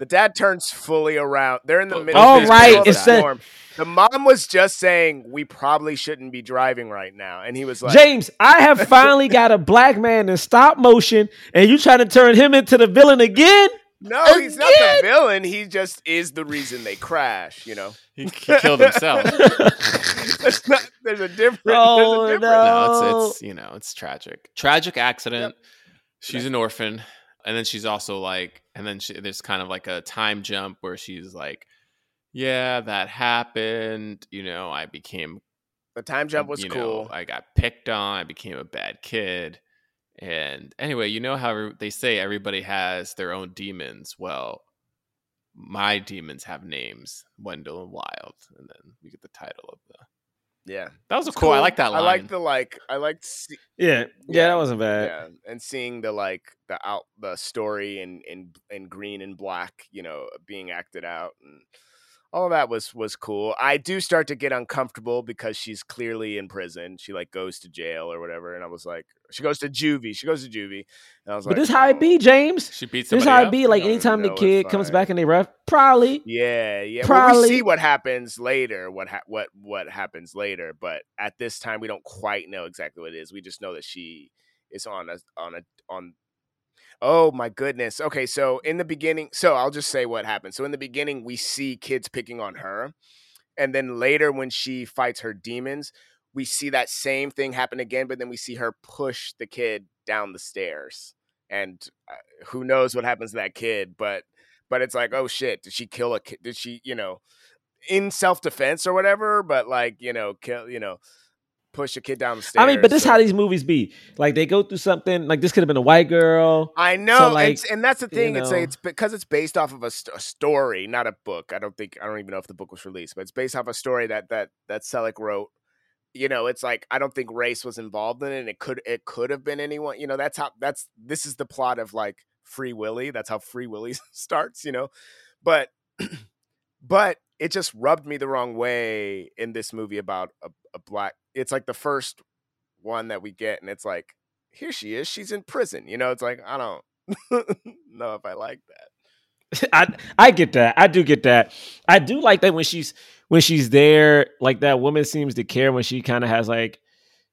The dad turns fully around. They're in the oh, middle. Oh, of this right, it's the the- storm. The mom was just saying we probably shouldn't be driving right now, and he was like, James, I have finally got a black man in stop motion, and you trying to turn him into the villain again? "No, he's not the villain. He just is the reason they crash." You know, He, he killed himself. there's, not, there's a difference. Oh, there's a oh, difference. no. No, it's it's you know it's tragic. Tragic accident. She's an orphan, and then she's also like, and then she, there's kind of like a time jump where she's like, yeah, that happened. You know, I became The time jump was you know, cool. I got picked on. I became a bad kid. And anyway, you know how they say everybody has their own demons. Well, my demons have names, Wendell and Wild, and then we get the title of the. Yeah, That was a It's cool. I like that Line. I like the like. I liked. See- Yeah, yeah, that wasn't bad. yeah, and seeing the like the out the story in in in green and black, you know, being acted out, and all of that was was cool. I do start to get uncomfortable because she's clearly in prison. She like goes to jail or whatever, and I was like, she goes to juvie. She goes to juvie, and I was But like, this how it be, oh. James. She beats This somebody how it up? be. Like No, anytime the no, it's kid comes fine. back and they ref, probably. Yeah, yeah. Well, we Probably. see what happens later. What ha- what what happens later? But at this time, we don't quite know exactly what it is. We just know that she is on a on a on. Oh my goodness. Okay, so in the beginning, so I'll just say what happened. So in the beginning, we see kids picking on her, and then later when she fights her demons, we see that same thing happen again. But then we see her push the kid down the stairs, and uh, who knows what happens to that kid? But but it's like, oh shit, did she kill a kid? Did she, you know, in self defense or whatever? But like, you know, kill, you know, push a kid down the stairs. I mean, but this so- how these movies be. Like they go through something. Like this could have been a white girl. I know, So, and like, and that's the you thing. It's know. like, it's because it's based off of a, st- a story, not a book. I don't think I don't even know if the book was released, but it's based off a story that that that Selick wrote. You know, it's like I don't think race was involved in it. And it could it could have been anyone. You know, that's how that's this is the plot of like Free Willy. That's how Free Willy starts. You know, but but it just rubbed me the wrong way in this movie about a, a black. It's like the first one that we get, and it's like here she is. She's in prison. You know, it's like I don't know if I like that. I I get that. I do get that. I do like that when she's when she's there. Like that woman seems to care when she kind of has like,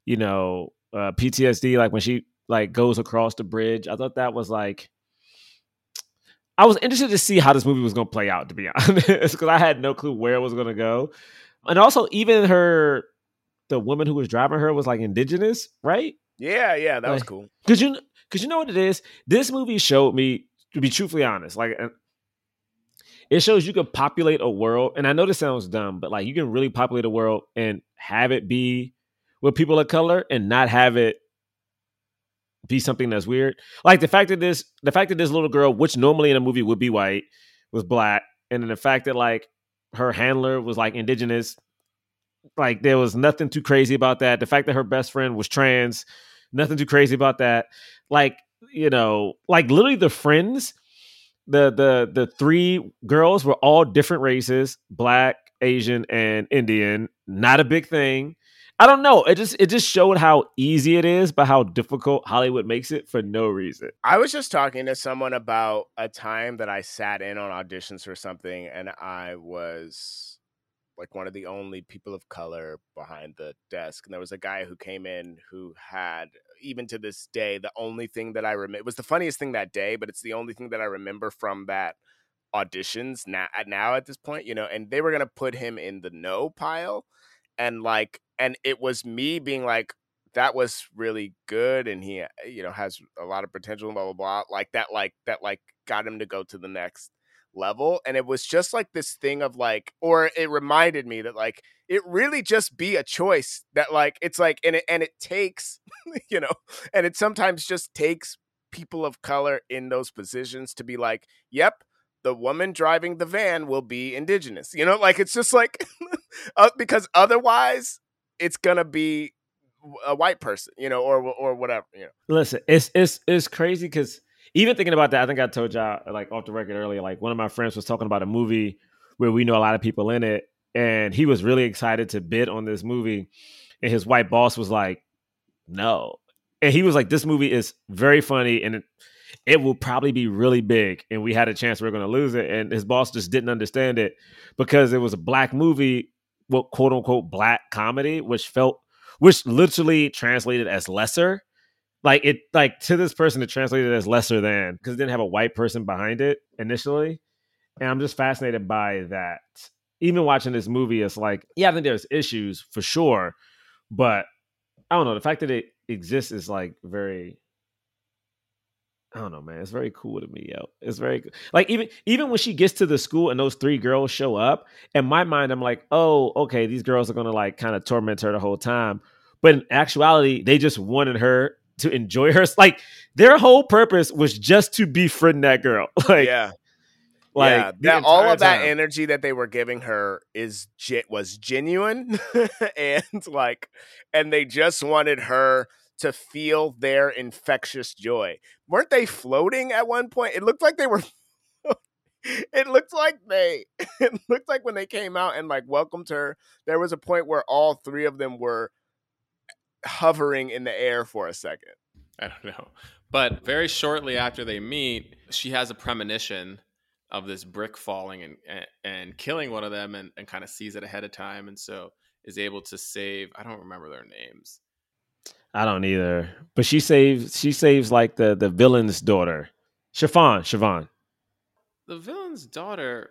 you know, uh, PTSD. Like when she like goes across the bridge. I thought that was like. I was interested to see how this movie was going to play out. To be honest, because I had no clue where it was going to go, and also even her, the woman who was driving her was like indigenous, right? Yeah, yeah, that was cool. Cause you, cause you know what it is. This movie showed me, to be truthfully honest, like it shows you can populate a world. And I know this sounds dumb, but like you can really populate a world and have it be with people of color and not have it be something that's weird. Like the fact that this, the fact that this little girl, which normally in a movie would be white, was black, and then the fact that like her handler was like indigenous. Like there was nothing too crazy about that. The fact that her best friend was trans, nothing too crazy about that. Like you know, like literally the friends, the the the three girls were all different races, black, Asian, and Indian. Not a big thing. I don't know. It just it just showed how easy it is, but how difficult Hollywood makes it for no reason. I was just talking to someone about a time that I sat in on auditions for something, and I was like one of the only people of color behind the desk. And there was a guy who came in who had, even to this day, the only thing that I remember it was the funniest thing that day, but it's the only thing that I remember from that auditions now at now at this point, you know, and they were gonna put him in the no pile. And like, and it was me being like, that was really good and he you know has a lot of potential and blah blah blah like that like that like got him to go to the next level and it was just like this thing of like or it reminded me that like it really just be a choice that like it's like and it and it takes you know and it sometimes just takes people of color in those positions to be like yep the woman driving the van will be indigenous you know like it's just like uh, because otherwise it's gonna be a white person, you know, or or whatever, you know. Listen, it's it's it's crazy because even thinking about that, I think I told y'all like off the record earlier. Like one of my friends was talking about a movie where we know a lot of people in it, and he was really excited to bid on this movie, and his white boss was like, "No," and he was like, "This movie is very funny and." It, it will probably be really big, and we had a chance we are going to lose it. And his boss just didn't understand it because it was a black movie, well, quote unquote, black comedy, which felt which literally translated as lesser. Like it, like to this person, it translated as lesser than because it didn't have a white person behind it initially. And I'm just fascinated by that. Even watching this movie, it's like, yeah, I think there's issues for sure, but I don't know. The fact that it exists is like very. I don't know, man. It's very cool to me, yo. It's very like even even when she gets to the school and those three girls show up, in my mind, I'm like, oh, okay, these girls are gonna like kind of torment her the whole time. But in actuality, they just wanted her to enjoy her. Like their whole purpose was just to befriend that girl. Like, yeah, like yeah. That, all of that time. energy that they were giving her is was genuine, and like, and they just wanted her to feel their infectious joy. Weren't they floating at one point? It looked like they were. it looked like they it looked like when they came out and like welcomed her, there was a point where all three of them were hovering in the air for a second. I don't know. But very shortly after they meet, she has a premonition of this brick falling and and, and killing one of them and, and kind of sees it ahead of time and so is able to save I don't remember their names. I don't either. But she saves she saves like the the villain's daughter. Siobhan, Siobhan. The villain's daughter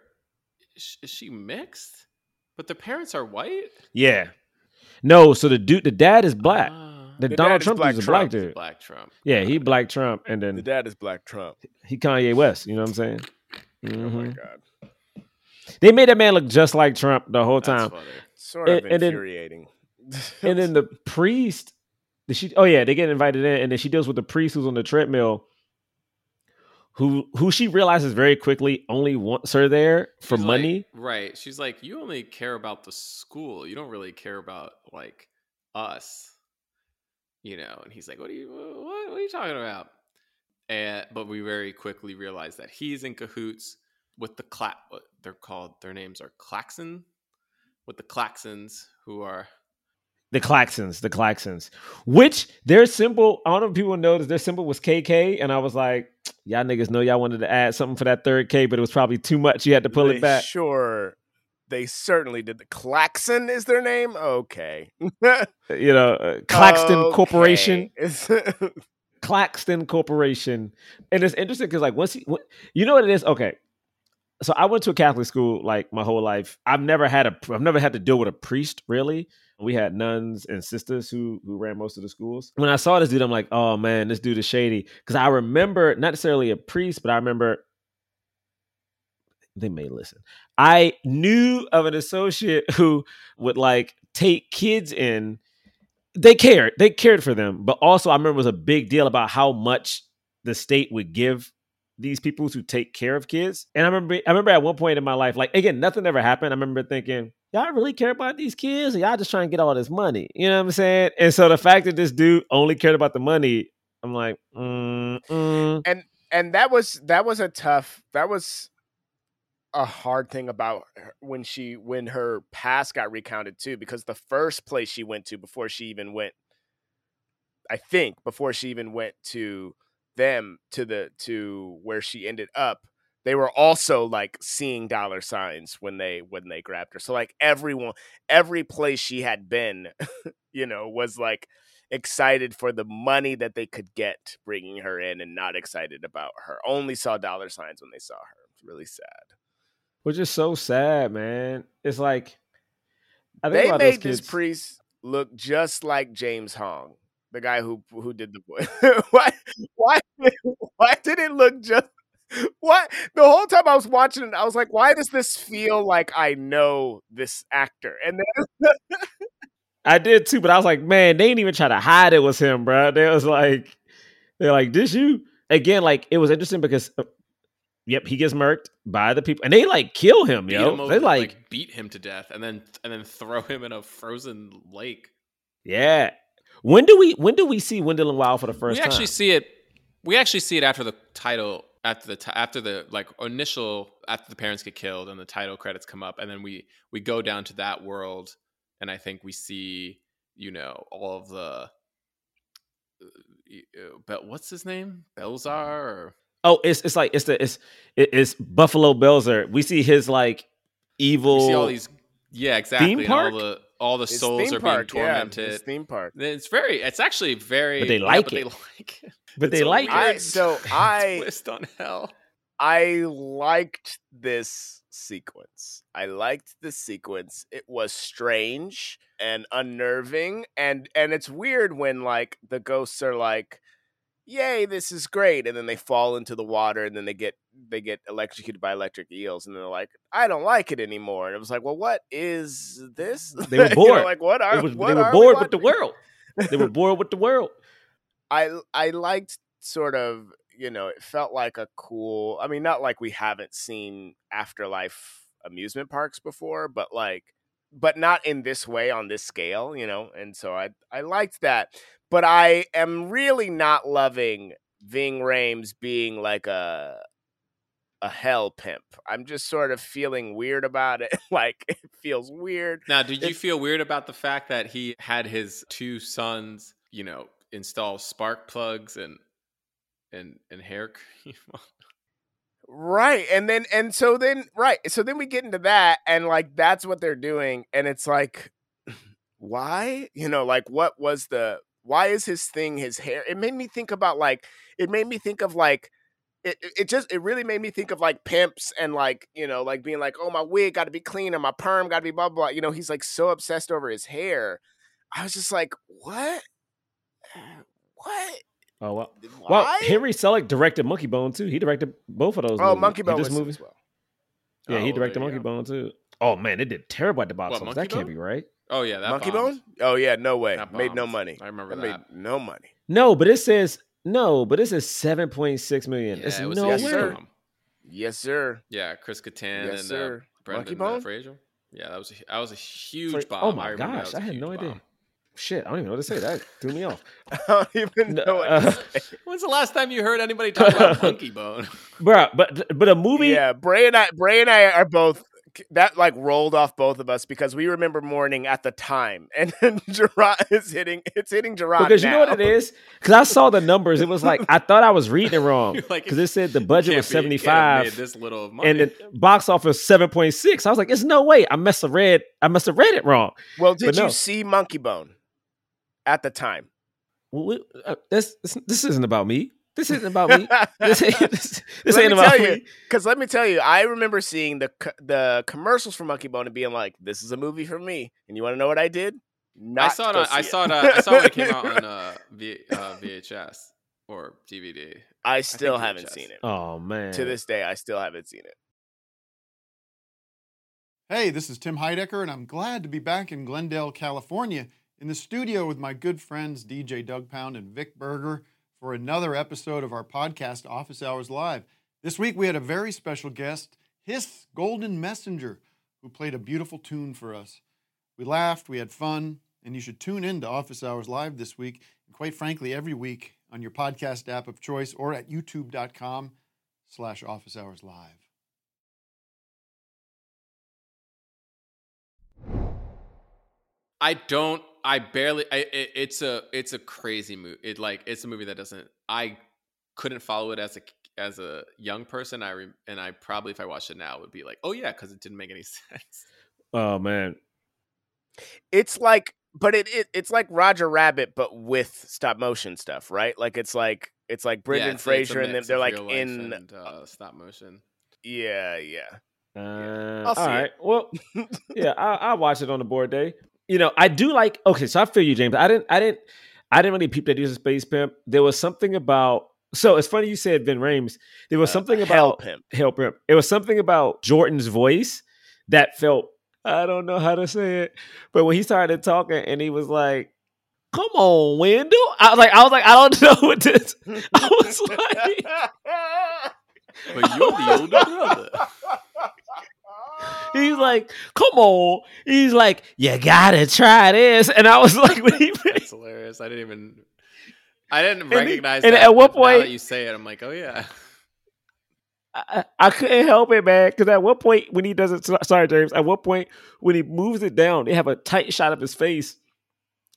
is is she mixed? But the parents are white? Yeah. No, so the dude the dad is black. Ah. the, The Donald dad is Trump Black is a Trump. black dude. Black Trump. Yeah, he black Trump and then The dad is Black Trump. he Kanye West, you know what I'm saying? Oh my Mhm. god. They made that man look just like Trump the whole That's time. funny. Sort of And- and then- infuriating. and then the priest she oh yeah they get invited in and then she deals with the priest who's on the treadmill who who she realizes very quickly only wants her there for She's like- money right. She's like, you only care about the school. You don't really care about like us. You know, and he's like, What are you what, what are you talking about? And but we very quickly realize that he's in cahoots with the cla what they're called their names are Klaxon. With the Klaxons who are the Klaxons the Klaxons which their symbol I don't know if people noticed their symbol was KK and I was like y'all niggas know y'all wanted to add something for that third K but it was probably too much you had to pull They it back Sure. They certainly did. The Klaxon is their name. Okay. you know uh, Claxton Corporation Claxton Corporation, and it's interesting because like once he, when, you know what it is. Okay, so I went to a Catholic school like my whole life. I've never had a I've never had to deal with a priest really. We had nuns and sisters who who ran most of the schools. When I saw this dude, I'm like, oh man, this dude is shady. Because I remember not necessarily a priest, but I remember they may listen. I knew of an associate who would like take kids in they cared they cared for them but also i remember it was a big deal about how much the state would give these people to take care of kids and i remember i remember at one point in my life like again nothing ever happened i remember thinking y'all really care about these kids or y'all just trying to get all this money you know what i'm saying and so the fact that this dude only cared about the money i'm like mm, mm. and and that was that was a tough that was a hard thing about when she when her past got recounted too because the first place she went to before she even went i think before she even went to them to the to where she ended up they were also like seeing dollar signs when they when they grabbed her. So like everyone every place she had been you know was like excited for the money that they could get bringing her in and not excited about her. Only saw dollar signs when they saw her. It's really sad. Which is so sad man. It's like I think they made this priest look just like James Hong, the guy who who did the boy. why why why did it look just what the whole time I was watching it, I was like, why does this feel like I know this actor? And then I did too, but I was like, man, they didn't even try to hide it was him, bro. They was like, they're like, this you again? Like it was interesting because, uh, yep, he gets murked by the people, and they like kill him, beat yo. him over, they like, beat him to death and then and then throw him in a frozen lake. yeah. When do we when do we see Wendell and Wild for the first we actually time? see it. We actually see it after the title, after the ti- after the like initial after the parents get killed and the title credits come up, and then we we go down to that world, and I think we see you know all of the. uh, But what's his name? Belzer or Oh, it's it's like it's the it's it's Buffalo Belzer. We see his like evil. we see all these. Yeah, exactly. Theme park? all the all the His souls theme are park, being yeah, tormented. theme park. It's very. It's actually very. But they yeah, like but it. They like it. But they It's a like I- it. so I- twist on hell. I liked this sequence. I liked the sequence. It was strange and unnerving and and it's weird when like the ghosts are like yay this is great and then they fall into the water and then they get they get electrocuted by electric eels and they're like I don't like it anymore. And it was like, "Well, what is this?" They were You know, bored. like what are They, was, what they were are we bored with the world. They were bored with the world. I I liked sort of you know it felt like a cool. I mean, not like we haven't seen afterlife amusement parks before, but like, but not in this way on this scale, you know. And so I I liked that, but I am really not loving Ving Rhames being like a a hell pimp. I'm just sort of feeling weird about it. like it feels weird. Now, did you It's- feel weird about the fact that he had his two sons, you know, install spark plugs and and and hair cream? Right. And then and so then right. So then we get into that and like that's what they're doing and it's like why? You know, like what was the why is his thing his hair? It made me think about like it made me think of like it, it just it really made me think of like pimps and like you know like being like oh my wig got to be clean and my perm got to be blah, blah blah you know he's like so obsessed over his hair i was just like what what Oh well. Why? Well, Henry Selick directed Monkey Bone too. He directed both of those. oh movies. monkey He bone just was movies. as well Yeah, he Oh, directed Monkey go. Bone too. Oh man, it did terrible at the box What, office. Monkey That can't Bone? be right. Oh yeah, that monkey bombed. bone oh yeah no way That made no money I remember that that. made no money No, but it says no, but it says seven point six million. Yeah, it's it was no Yes, way. sir. yes sir Yeah, Chris Kattan Yes, and sir. uh, Monkey Brendan uh, Bone? Fraser. Yeah, that was a, that was a huge Fra- bomb. oh my remember that gosh, I had huge no idea. bomb. Shit, I don't even know what to say. That threw me off. i don't even know what uh, to say. When's the last time you heard anybody talk about Monkey Bone? bro? but but a movie. yeah bray and i bray and i are both that like rolled off both of us because we remember mourning at the time and then Jerah is hitting it's hitting Jerah Because you know what it is Because I saw the numbers. It was like I thought I was reading it wrong. You're like, Because it said the budget was be- seventy can't have made five, This little money. and the box office seven point six. I was like, "It's no way." I must have read. I must have read it wrong. well did But you no. see monkey bone at the time Well, we- uh, this, this this isn't about me. This isn't about me. This ain't, this, this ain't me about tell me. because let me tell you, I remember seeing the the commercials for Monkey Bone and being like, "This is a movie for me." And you want to know what I did? Not I saw it. On, I saw it. Uh, I saw it when it came out on uh, v, uh, VHS or DVD. I still think haven't VHS. seen it. Oh man. To this day, I still haven't seen it. Hey, this is Tim Heidecker, and I'm glad to be back in Glendale, California, in the studio with my good friends DJ Doug Pound and Vic Berger for another episode of our podcast, Office Hours Live. This week we had a very special guest, His Golden Messenger, who played a beautiful tune for us. We laughed, we had fun, and you should tune in to Office Hours Live this week, and quite frankly, every week on your podcast app of choice or at youtube.com slash office hours live. I don't. I barely. I, it, it's a. It's a crazy movie. It like. It's a movie that doesn't. I couldn't follow it as a as a young person. I re, and I probably if I watched it now would be like, oh yeah, because it didn't make any sense. Oh man. It's like, but it, it it's like Roger Rabbit, but with stop motion stuff, right? Like it's like it's like Brendan yeah, it's, it's Fraser, and then they're like in, and, uh, stop motion. yeah, yeah. Uh, I'll see all it. Well, yeah, I, I'll watch it on the board day. You know, I do like. Okay, so I feel you, James. I didn't. I didn't. I didn't really peep that he was a space pimp. There was something about. So it's funny you said Ving Rhames. There was Uh, something Hell about Pimp. Hell Pimp. It was something about Jordan's voice that felt. I don't know how to say it, but when he started talking and he was like, "Come on, Wendell," I was like, I was like, I don't know what this. I was like, But you're the older brother. He's like, come on. He's like, you gotta try this. And I was like, he That's hilarious. I didn't even. I didn't he- recognize and that. at what now that point- you say it, I'm like, oh yeah. I, I couldn't help it, man. Because at what point when he does it, sorry, James, at what point when he moves it down, they have a tight shot of his face.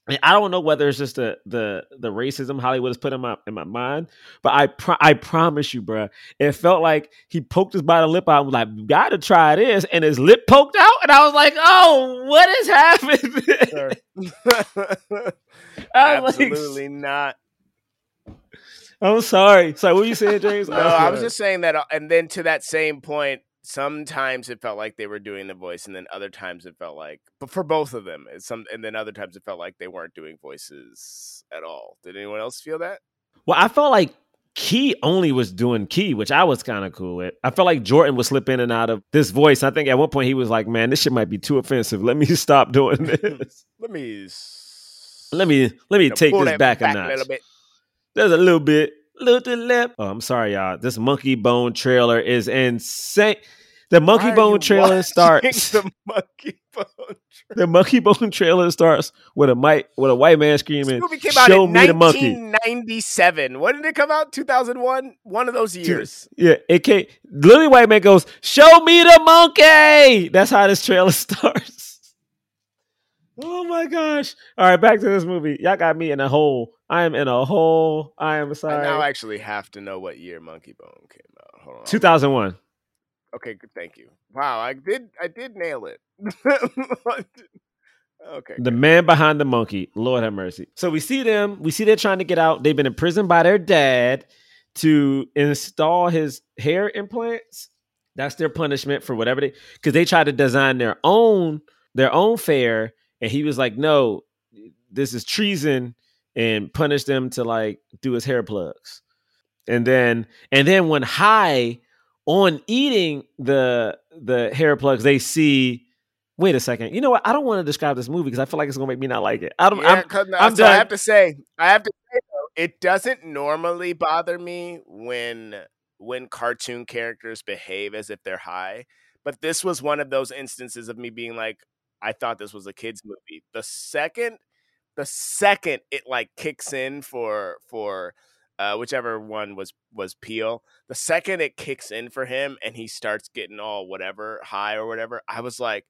And I don't know whether it's just the the the racism Hollywood has put in my in my mind, but I pro- I promise you, bruh, it felt like he poked his bottom lip out and was like, "You gotta try this," and his lip poked out, and I was like, "Oh, what is happening?" I was like, Absolutely not. I'm sorry. So what were you saying, James? No, I was just saying that, uh, and then to that same point, sometimes it felt like they were doing the voice, and then other times it felt like, but for both of them, it's some, and then other times it felt like they weren't doing voices at all. Did anyone else feel that? Well, I felt like Key only was doing Key, which I was kind of cool with. I felt like Jordan would slip in and out of this voice. I think at one point he was like, "Man, this shit might be too offensive. Let me stop doing this. Let me, let me let me you know, take this that back, a a notch." little bit. There's a little bit, little left. Oh, I'm sorry, y'all. This Monkey Bone trailer is insane. The Monkey Why Bone trailer starts. The monkey bone. The Monkey Bone trailer starts with a mic with a white man This screaming, movie came out "Show in me the monkey." 1997. When did it come out? 2001. One of those years. Yeah, it came. Literally, white man goes, "Show me the monkey." That's how this trailer starts. Oh my gosh! All right, back to this movie. Y'all got me in a hole. I am in a hole. I am sorry. I now actually have to know what year Monkey Bone came out. Hold on. Two thousand one. Okay, good. Thank you. Wow, I did. I did nail it. okay. The man behind the monkey. Lord have mercy. So we see them. We see they're trying to get out. They've been imprisoned by their dad to install his hair implants. That's their punishment for whatever they because they tried to design their own their own fair, and he was like, "No, this is treason," and punish them to like do his hair plugs. And then and then when high on eating the the hair plugs, they see. Wait a second. You know what? I don't want to describe this movie because I feel like it's gonna make me not like it. I don't. Yeah, I'm, I'm so I have to say, I have to say, though, it doesn't normally bother me when when cartoon characters behave as if they're high, but this was one of those instances of me being like, I thought this was a kids movie. The second, the second it like kicks in for for uh, whichever one was was Peele, the second it kicks in for him and he starts getting all whatever high or whatever, I was like,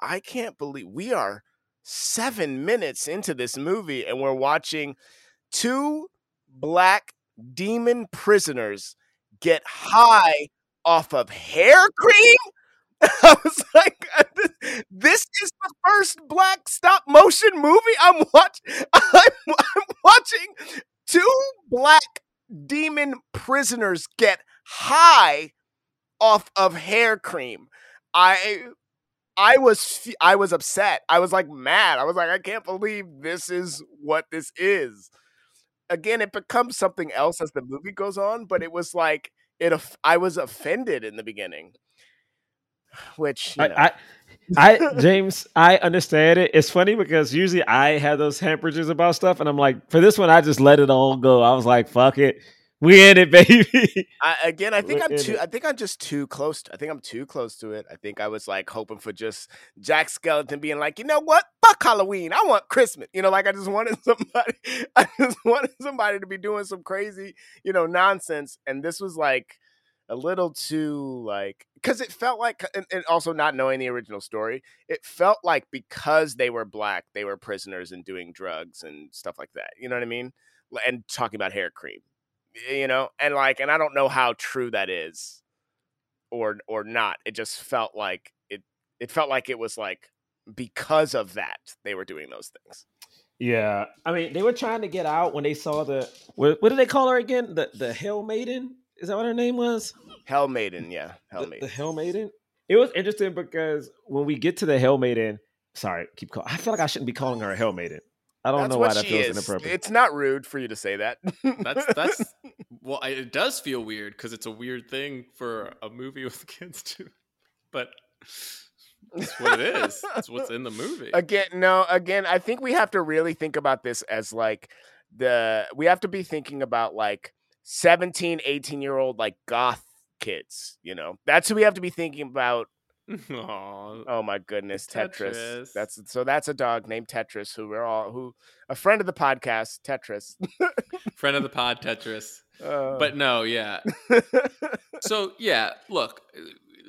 I can't believe we are seven minutes into this movie and we're watching two black demon prisoners get high off of hair cream. I was like, this is the first black stop motion movie I'm watching. I'm, I'm watching two black demon prisoners get high off of hair cream. I I was I was upset. I was like mad. I was like I can't believe this is what this is. Again, it becomes something else as the movie goes on, but it was like it I was offended in the beginning. Which you know, I, I, I, James, I understand it. It's funny because usually I have those hamperages about stuff, and I'm like, for this one, I just let it all go. I was like, fuck it, we in it, baby. I, again, I think We're I'm too. it. I think I'm just too close. I think I'm too close to it. I think I was like hoping for just Jack Skellington being like, you know what? Fuck Halloween. I want Christmas. You know, like I just wanted somebody. I just wanted somebody to be doing some crazy, you know, nonsense. And this was like a little too like because it felt like, and, and also not knowing the original story, it felt like because they were black, they were prisoners and doing drugs and stuff like that. You know what I mean? And talking about hair cream you know and like and i don't know how true that is or or not it just felt like it it felt like it was like because of that they were doing those things yeah, I mean, they were trying to get out when they saw the what, what did they call her again? The the Hell Maiden. Is that what her name was? hell maiden yeah hell maiden the Hell Maiden. It was interesting because when we get to the Hell Maiden, sorry, keep calling. I feel like I shouldn't be calling her a Hell Maiden. I don't that's know why that feels is inappropriate. it's not rude for you to say that That's that's well, I, it does feel weird because it's a weird thing for a movie with kids to, but that's what it is. That's what's in the movie. again no again i think we have to really think about this as like the we have to be thinking about like 17 18 year old like goth kids you know that's who we have to be thinking about Aw, Oh my goodness, Tetris. Tetris. That's so that's a dog named Tetris who we're all who a friend of the podcast, Tetris. friend of the pod, Tetris. Uh, But no, yeah. So yeah, look,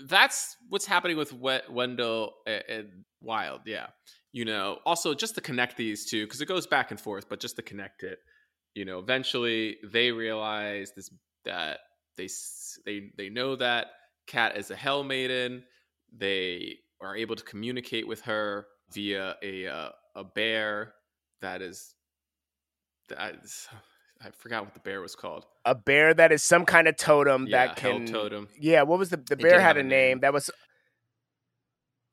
that's what's happening with Wet Wendell and Wild. Yeah, you know. Also, just to connect these two because it goes back and forth, but just to connect it, you know, eventually they realize this that they they they know that Cat is a Hell Maiden. They are able to communicate with her via a uh, a bear that is that is, I forgot what the bear was called. a bear that is some kind of totem Yeah, that hell can totem. Yeah, what was the the bear had a a name. name. that was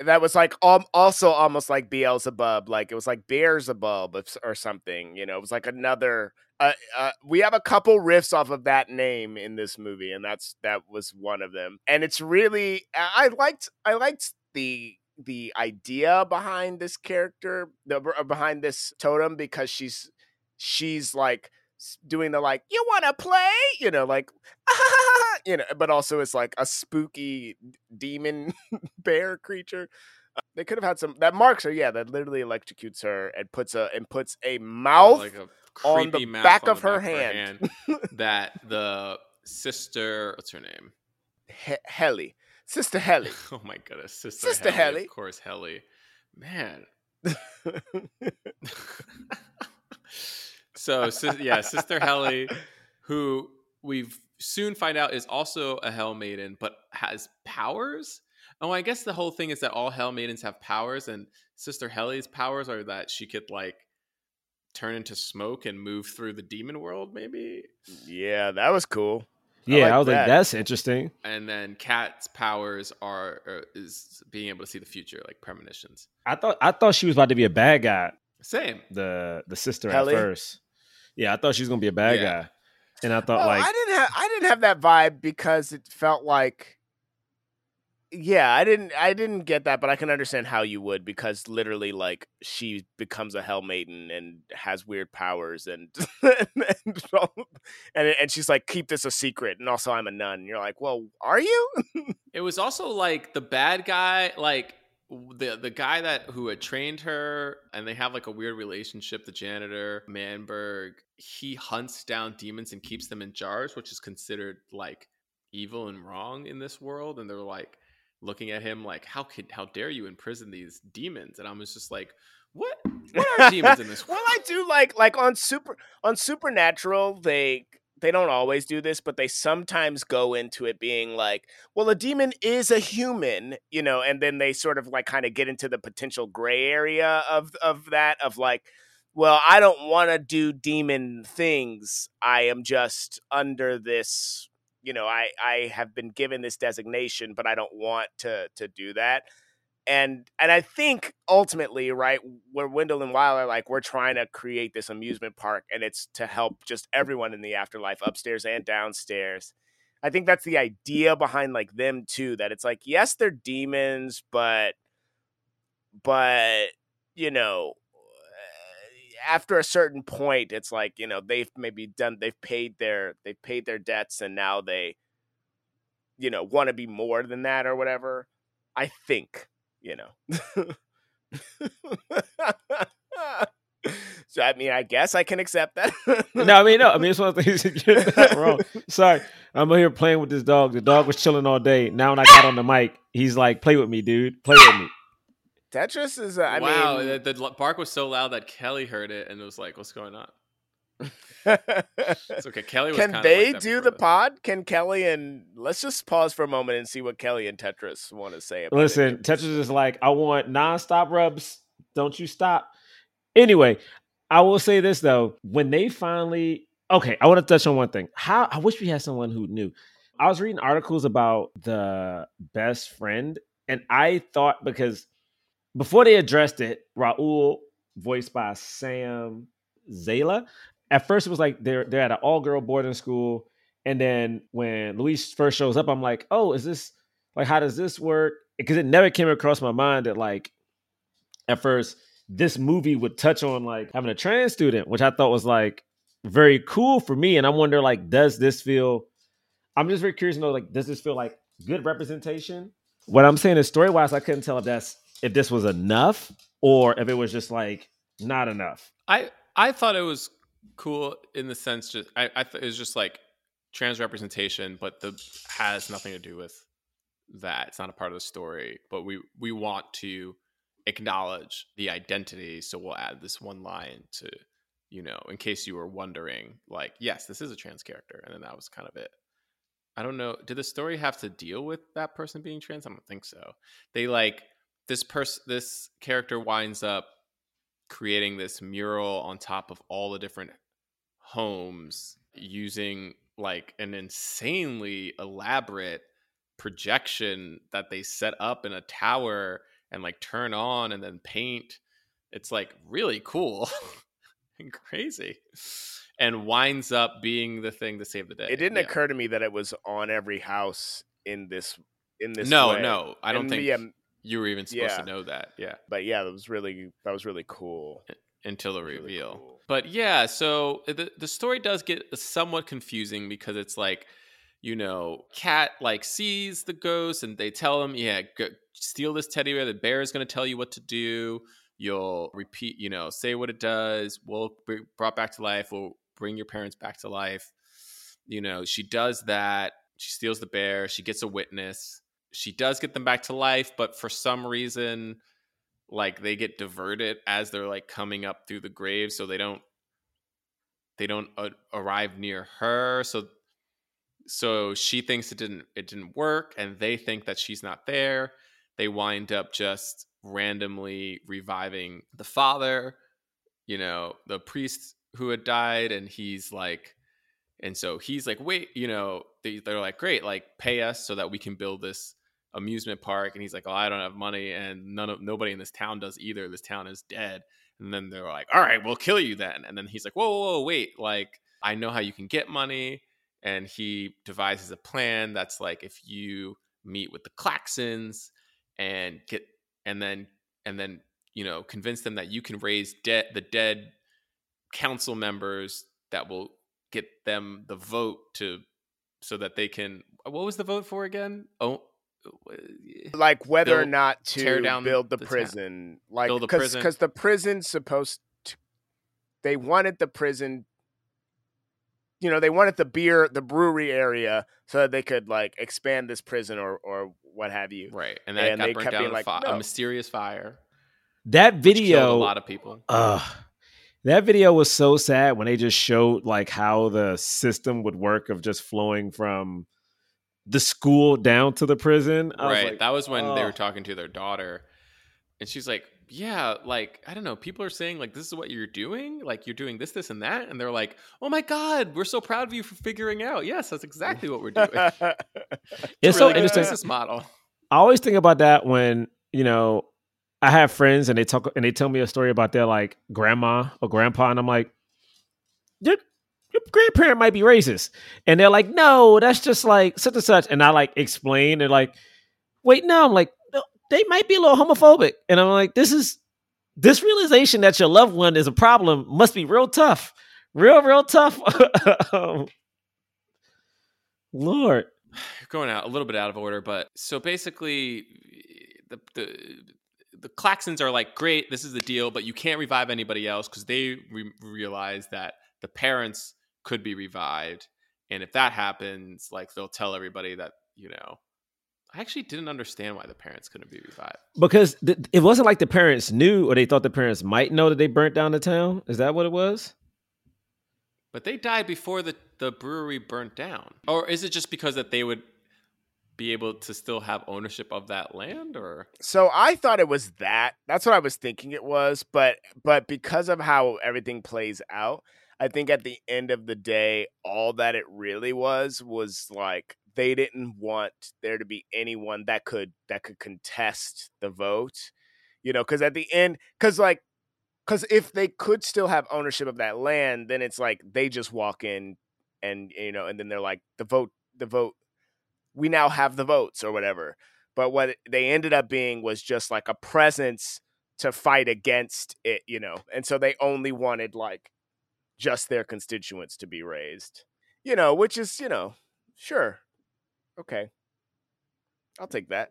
that was like um, also almost like Beelzebub, like it was like Beelzebub or something. You know, it was like another. Uh, uh, we have a couple riffs off of that name in this movie, and that's that was one of them. And it's really I liked I liked the the idea behind this character, the uh, behind this totem because she's she's like doing the like you want to play, you know, like you know, but also it's like a spooky demon bear creature. Uh, they could have had some that marks her, yeah, that literally electrocutes her and puts a and puts a mouth like a on creepy the mouth back on of the her back hand. that the sister, what's her name? He- Helley, Sister Helley. Oh my goodness, sister, Sister Helley, Helley. of course, Helley. Man. so sis- yeah, sister Helley, who we've soon find out is also a Hell Maiden, but has powers. Oh, I guess the whole thing is that all Hell Maidens have powers, and Sister Helley's powers are that she could like turn into smoke and move through the demon world, maybe. yeah, that was cool. Yeah, like I was that. like, that's interesting. And then Cat's powers are, are is being able to see the future, like premonitions. I thought I thought she was about to be a bad guy. Same. The the sister Helley? at first. Yeah, I thought she was gonna be a bad Yeah. guy, and I thought Oh, like I didn't have I didn't have that vibe because it felt like yeah, I didn't I didn't get that, but I can understand how you would because literally like she becomes a hell maiden and has weird powers and and, and and she's like keep this a secret and also I'm a nun. And you're like, "Well, are you?" It was also like the bad guy, like the the guy that who had trained her, and they have like a weird relationship. The janitor Manberg, he hunts down demons and keeps them in jars, which is considered like evil and wrong in this world. And they're like looking at him like, "How could how dare you imprison these demons?" And I was just like, "What? What are demons in this well. I do like like on super on Supernatural they they don't always do this, but they sometimes go into it being like, well, a demon is a human, you know, and then they sort of like kind of get into the potential gray area of of that of like, well, I don't want to do demon things. I am just under this, you know, I I have been given this designation, but I don't want to to do that and and I think ultimately, right, where Wendell and Wild are like, we're trying to create this amusement park, and it's to help just everyone in the afterlife, upstairs and downstairs. I think that's the idea behind like them too. That it's like, yes, they're demons, but but you know, after a certain point, it's like you know they've maybe done, they've paid their they've paid their debts, and now they, you know, want to be more than that or whatever. I think you know. so I mean, I guess I can accept that. no, I mean no, I mean it's one of the things not wrong. Sorry, I'm here playing with this dog. The dog was chilling all day. Now when I got on the mic, he's like, "Play with me, dude. Play with me." Tetris is. Uh, I wow, mean, the, the bark was so loud that Kelly heard it and was like, "What's going on?" it's okay. Kelly was Can they like do the this. pod? Can Kelly and let's just pause for a moment and see what Kelly and Tetris want to say about it. Listen, Tetris is like, I want nonstop rubs. Don't you stop. Anyway, I will say this though. When they finally okay, I want to touch on one thing. How I wish we had someone who knew. I was reading articles about the best friend, and I thought because before they addressed it, Raul, voiced by Sam Zelaya, at first it was like they're they're at an all girl boarding school, and then when Luis first shows up, I'm like, oh, is this like how does this work? Because it never came across my mind that like at first this movie would touch on like having a trans student, which I thought was like very cool for me. And I wonder like, does this feel? I'm just very curious to know like, does this feel like good representation? What I'm saying is story wise, I couldn't tell if that's if this was enough or if it was just like not enough. I I thought it was cool in the sense just I I thought it was just like trans representation, but the has nothing to do with that. It's not a part of the story, but we we want to acknowledge the identity, so we'll add this one line to you know, in case you were wondering, like, yes, this is a trans character, and then that was kind of it. I don't know. Did the story have to deal with that person being trans? I don't think so. They like this person. This character winds up creating this mural on top of all the different homes using like an insanely elaborate projection that they set up in a tower and like turn on and then paint. It's like really cool and crazy. And winds up being the thing to save the day. It didn't Yeah. occur to me that it was on every house in this in this. No, way. no, I don't And, think you were even supposed yeah. to know that. Yeah. but yeah, that was really that was really cool. until the Really reveal. cool. But yeah, so uh, the the story does get somewhat confusing because it's like you know, Cat like sees the ghost and they tell him, yeah, go, steal this teddy bear. The bear is going to tell you what to do. You'll repeat, you know, say what it does. We'll be brought back to life. We'll bring your parents back to life. You know, she does that. She steals the bear. She gets a witness. She does get them back to life, but for some reason, like they get diverted as they're like coming up through the grave, so they don't they don't uh, arrive near her. So so she thinks it didn't it didn't work, and they think that she's not there. They wind up just randomly reviving the father, you know, the priest who had died, and he's like, and so he's like, wait, you know, they, they're like, great, like pay us so that we can build this amusement park. And he's like, oh, I don't have money, and none of nobody in this town does either. This town is dead. And then they're like, all right, we'll kill you then. And then he's like, whoa, whoa, whoa wait, like I know how you can get money. And he devises a plan that's like if you meet with the Klaxons and get and then and then you know convince them that you can raise dead the dead council members that will get them the vote to so that they can what was the vote for again oh like whether or build- not tear to down build the, the town. prison like Build the because because the prison's supposed to they wanted the prison you know they wanted the beer the brewery area so that they could like expand this prison or or what have you right and that got they burnt kept down being like fi- no. a mysterious fire That video a lot of people Ugh. That video was so sad when they just showed like how the system would work of just flowing from the school down to the prison. I was right like, that was when they "Oh." were talking to their daughter and she's like yeah like i don't know people are saying like this is what you're doing like you're doing this this and that and they're like oh my god we're so proud of you for figuring out yes that's exactly what we're doing It's a so really interesting. business model I always think about that when you know I have friends and they talk and they tell me a story about their like grandma or grandpa, and I'm like, your, your grandparent might be racist, and they're like, no, that's just like such and such, and I like explain and like, wait, no, I'm like, no, they might be a little homophobic, and I'm like, this is this realization that your loved one is a problem must be real tough, real real tough. Lord, going out a little bit out of order, but so basically, the the the Klaxons are like, great, this is the deal, but you can't revive anybody else because they re- realize that the parents could be revived, and if that happens, like they'll tell everybody that you know. I actually didn't understand why the parents couldn't be revived. because th- it wasn't like the parents knew or they thought the parents might know that they burnt down the town. Is that what it was? But they died before the, the brewery burnt down. Or is it just because that they would be able to still have ownership of that land or So I thought it was that. That's what I was thinking it was, but but because of how everything plays out, I think at the end of the day, all that it really was was like they didn't want there to be anyone that could that could contest the vote. You know, because at the end, because like, because if they could still have ownership of that land, then it's like they just walk in and you know, and then they're like the vote, the vote we now have the votes or whatever. But what they ended up being was just like a presence to fight against it, you know. And so they only wanted like just their constituents to be raised, you know, which is, you know, sure. Okay. I'll take that.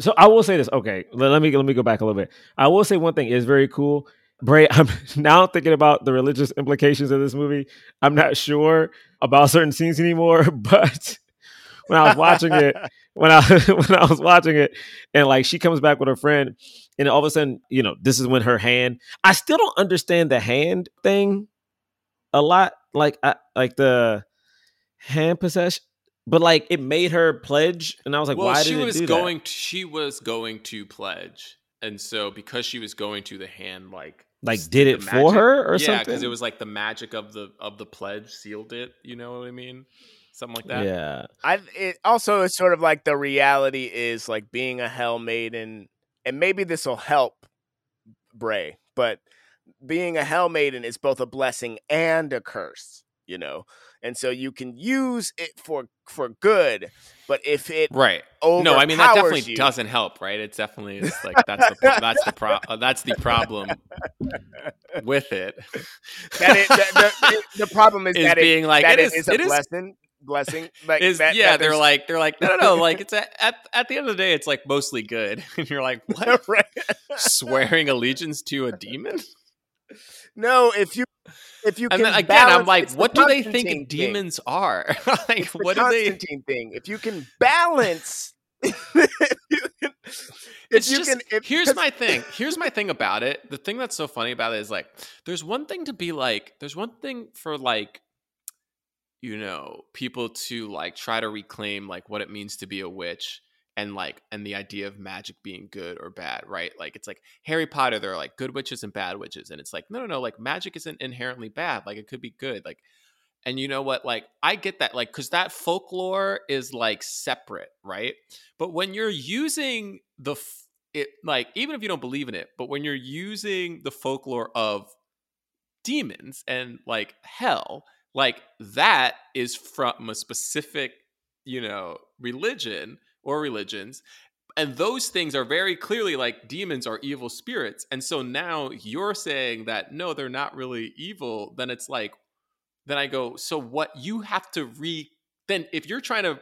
So I will say this. Okay, let, let me let me go back a little bit. I will say one thing is very cool. Bray, I'm now thinking about the religious implications of this movie. I'm not sure about certain scenes anymore, but when I was watching it, when I when I was watching it, and like she comes back with her friend, and all of a sudden, you know, this is when her hand. I still don't understand the hand thing a lot. Like I like the hand possession, but like it made her pledge, and I was like, well, why she did it was do that? going to, she was going to pledge. And so because she was going to the hand like Like, did the it for her or yeah, something? Yeah because it was like the magic of the of the pledge sealed it, you know what I mean? Something like that. Yeah. I it also is sort of like the reality is like being a hell maiden, and maybe this will help Bray, but being a hell maiden is both a blessing and a curse, you know. And so you can use it for for good, but if it Right. No, I mean that definitely you- doesn't help, right? It definitely is like that's the that's the pro- uh, that's the problem with it. That it, that, the, the problem is, Is that being it, like, that it it is- a it is- blessing. blessing. Like is that- yeah, that they're like they're like no no no like it's at, at at the end of the day it's like mostly good, and you're like what right. swearing allegiance to a demon? No, if you if you And can then again, I'm like, it's the what do they think thing. demons are? like, It's the what do they? Constantine thing? If you can balance, if you can, It's just can, if, here's my thing. Here's my thing about it. The thing that's so funny about it is like, there's one thing to be like, there's one thing for like, you know, people to like try to reclaim like what it means to be a witch and like and the idea of magic being good or bad, right? Like it's like Harry Potter, there are like good witches and bad witches, and it's like no, no, no, like magic isn't inherently bad. Like it could be good. Like and you know what? Like, I get that, like, because that folklore is like separate, right? But when you're using the, f- it, like, even if you don't believe in it, but when you're using the folklore of demons and like hell, like, that is from a specific, you know, religion or religions. And those things are very clearly like demons are evil spirits. And so now you're saying that no, they're not really evil. Then it's like, then I go, so what you have to re then if you're trying to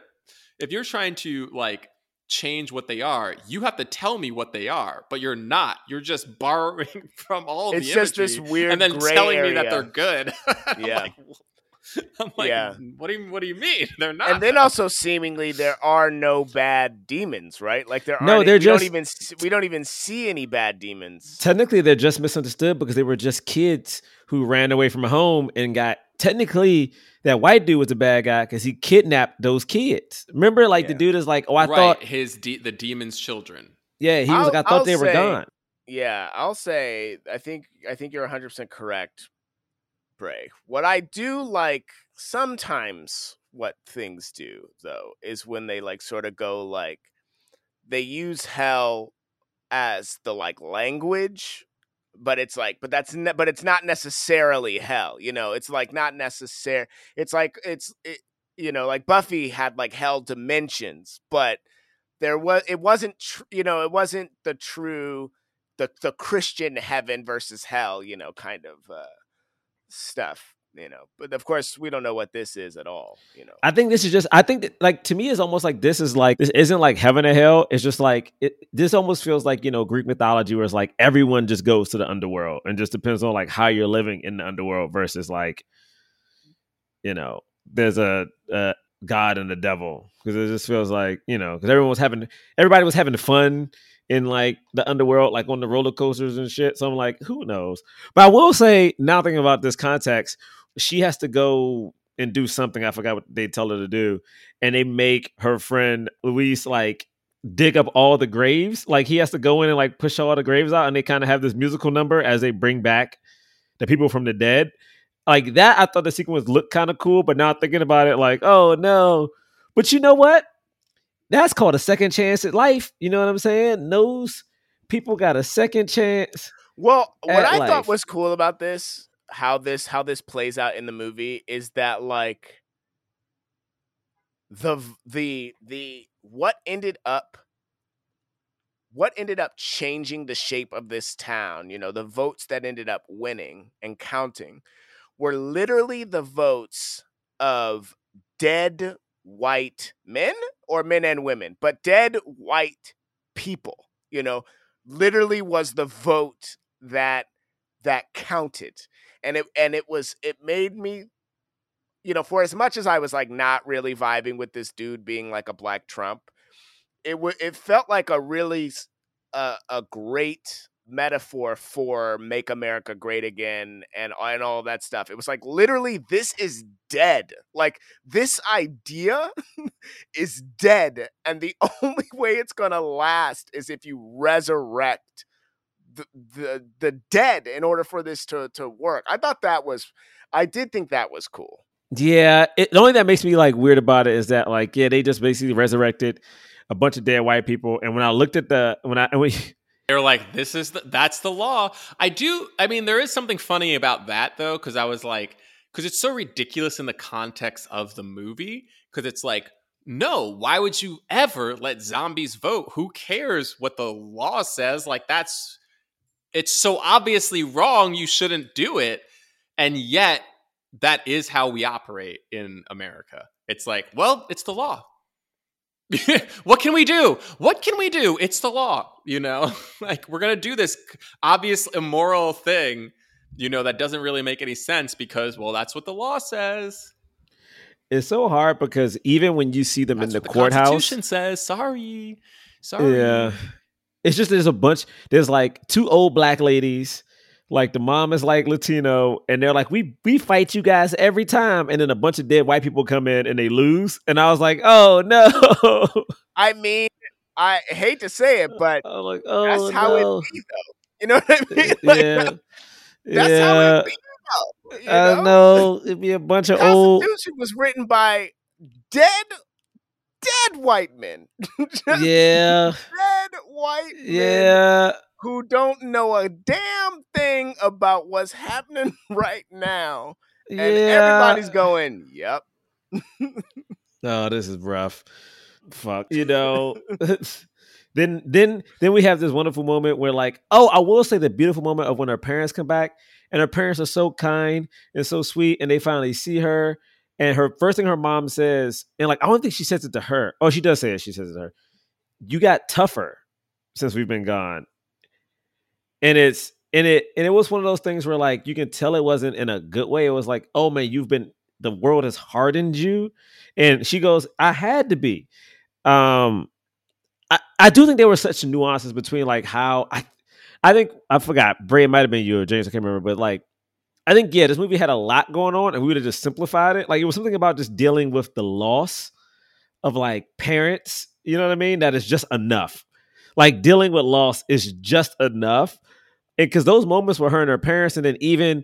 if you're trying to like change what they are, you have to tell me what they are, but you're not. You're just borrowing from all It's the just this weird and then telling me that they're good. Yeah. like, I'm like, Yeah. what do you what do you mean? They're not. and then also seemingly there are no bad demons, right? Like there No, aren't- they're we don't just- even we don't even see any bad demons. Technically, they're just misunderstood because they were just kids who ran away from home and got. Technically, that white dude was the bad guy because he kidnapped those kids. Remember, like the dude is like, "Oh, I right, thought, his de- the demon's children. yeah." He was I'll- like, "I thought I'll they were gone." Yeah, I'll say I think I think you're 100% correct, Bray. What I do like sometimes what things do though is when they like sort of go like they use hell as the like language but it's like but that's ne- but it's not necessarily hell you know it's like not necessary it's like it's it, you know like buffy had like hell dimensions but there was it wasn't tr- you know it wasn't the true the the christian heaven versus hell you know kind of uh stuff you know but of course we don't know what this is at all you know I think this is just. I think that, like to me, it's almost like this is like this isn't like heaven or hell. It's just like it. This almost feels like you know Greek mythology, where it's like everyone just goes to the underworld, and just depends on like how you're living in the underworld versus like, you know, there's a, a God and the devil because it just feels like you know because everyone was having everybody was having fun in like the underworld, like on the roller coasters and shit. So I'm like, who knows? But I will say, now thinking about this context, she has to go and do something. I forgot what they tell her to do, and they make her friend Luis like dig up all the graves. Like he has to go in and like push all the graves out, and they kind of have this musical number as they bring back the people from the dead. Like that, I thought the sequence looked kind of cool, but now thinking about it, like, oh no. But you know what? That's called a second chance at life. You know what I'm saying? Those people got a second chance. Well, what at I life. thought was cool about this, how this how this plays out in the movie is that like the the the what ended up what ended up changing the shape of this town, you know, the votes that ended up winning and counting were literally the votes of dead white men or men and women, but dead white people, you know, literally was the vote that that counted. And it and it was it made me you know, for as much as I was like not really vibing with this dude being like a black Trump, it w- it felt like a really a great metaphor for make America great again and and all that stuff. It was like literally this is dead. Like this idea is dead and the only way it's going to last is if you resurrect the, the the dead in order for this to to work. I thought that was I did think that was cool. Yeah, it, the only that makes me like weird about it is that like yeah, they just basically resurrected a bunch of dead white people, and when I looked at the when I we, They're like, this is the, that's the law. I do. I mean, there is something funny about that though, because I was like, because it's so ridiculous in the context of the movie. Because it's like, no, why would you ever let zombies vote? Who cares what the law says? Like that's, it's so obviously wrong. You shouldn't do it. And yet, that is how we operate in America. It's like, well, it's the law. what can we do? What can we do? It's the law, you know? like we're going to do this obvious immoral thing, you know, that doesn't really make any sense because well, that's what the law says. It's so hard because even when you see them That's in the the courthouse, Constitution says, sorry. Sorry. yeah, it's just there's a bunch. There's like two old black ladies. Like the mom is like Latino, and they're like, "We we fight you guys every time," and then a bunch of dead white people come in and they lose, and I was like, "Oh no!" I mean, I hate to say it, but I'm like, "Oh that's how no!" it be, though. You know what I mean? Like, yeah, That's yeah. how it be, though. You I know? know it'd be a bunch of old. Constitution was written by dead, dead white men. Just Yeah, dead white men yeah. who don't know a damn thing about what's happening right now. And Yeah. everybody's going, yep. Oh, this is rough. Fuck. You know. then then then we have this wonderful moment where like, oh, I will say the beautiful moment of when her parents come back and her parents are so kind and so sweet and they finally see her and her first thing her mom says and like I don't think she says it to her. Oh, she does say it. She says it to her. You got tougher since we've been gone. And it's and it and it was one of those things where like you can tell it wasn't in a good way. It was like, oh man, you've been the world has hardened you. And she goes, I had to be. Um I, I do think there were such nuances between like how I I think I forgot, Bray, might have been you or James, I can't remember, but like I think yeah, this movie had a lot going on and we would have just simplified it. Like it was something about just dealing with the loss of like parents, you know what I mean? That is just enough. Like dealing with loss is just enough. And because those moments were her and her parents, and then even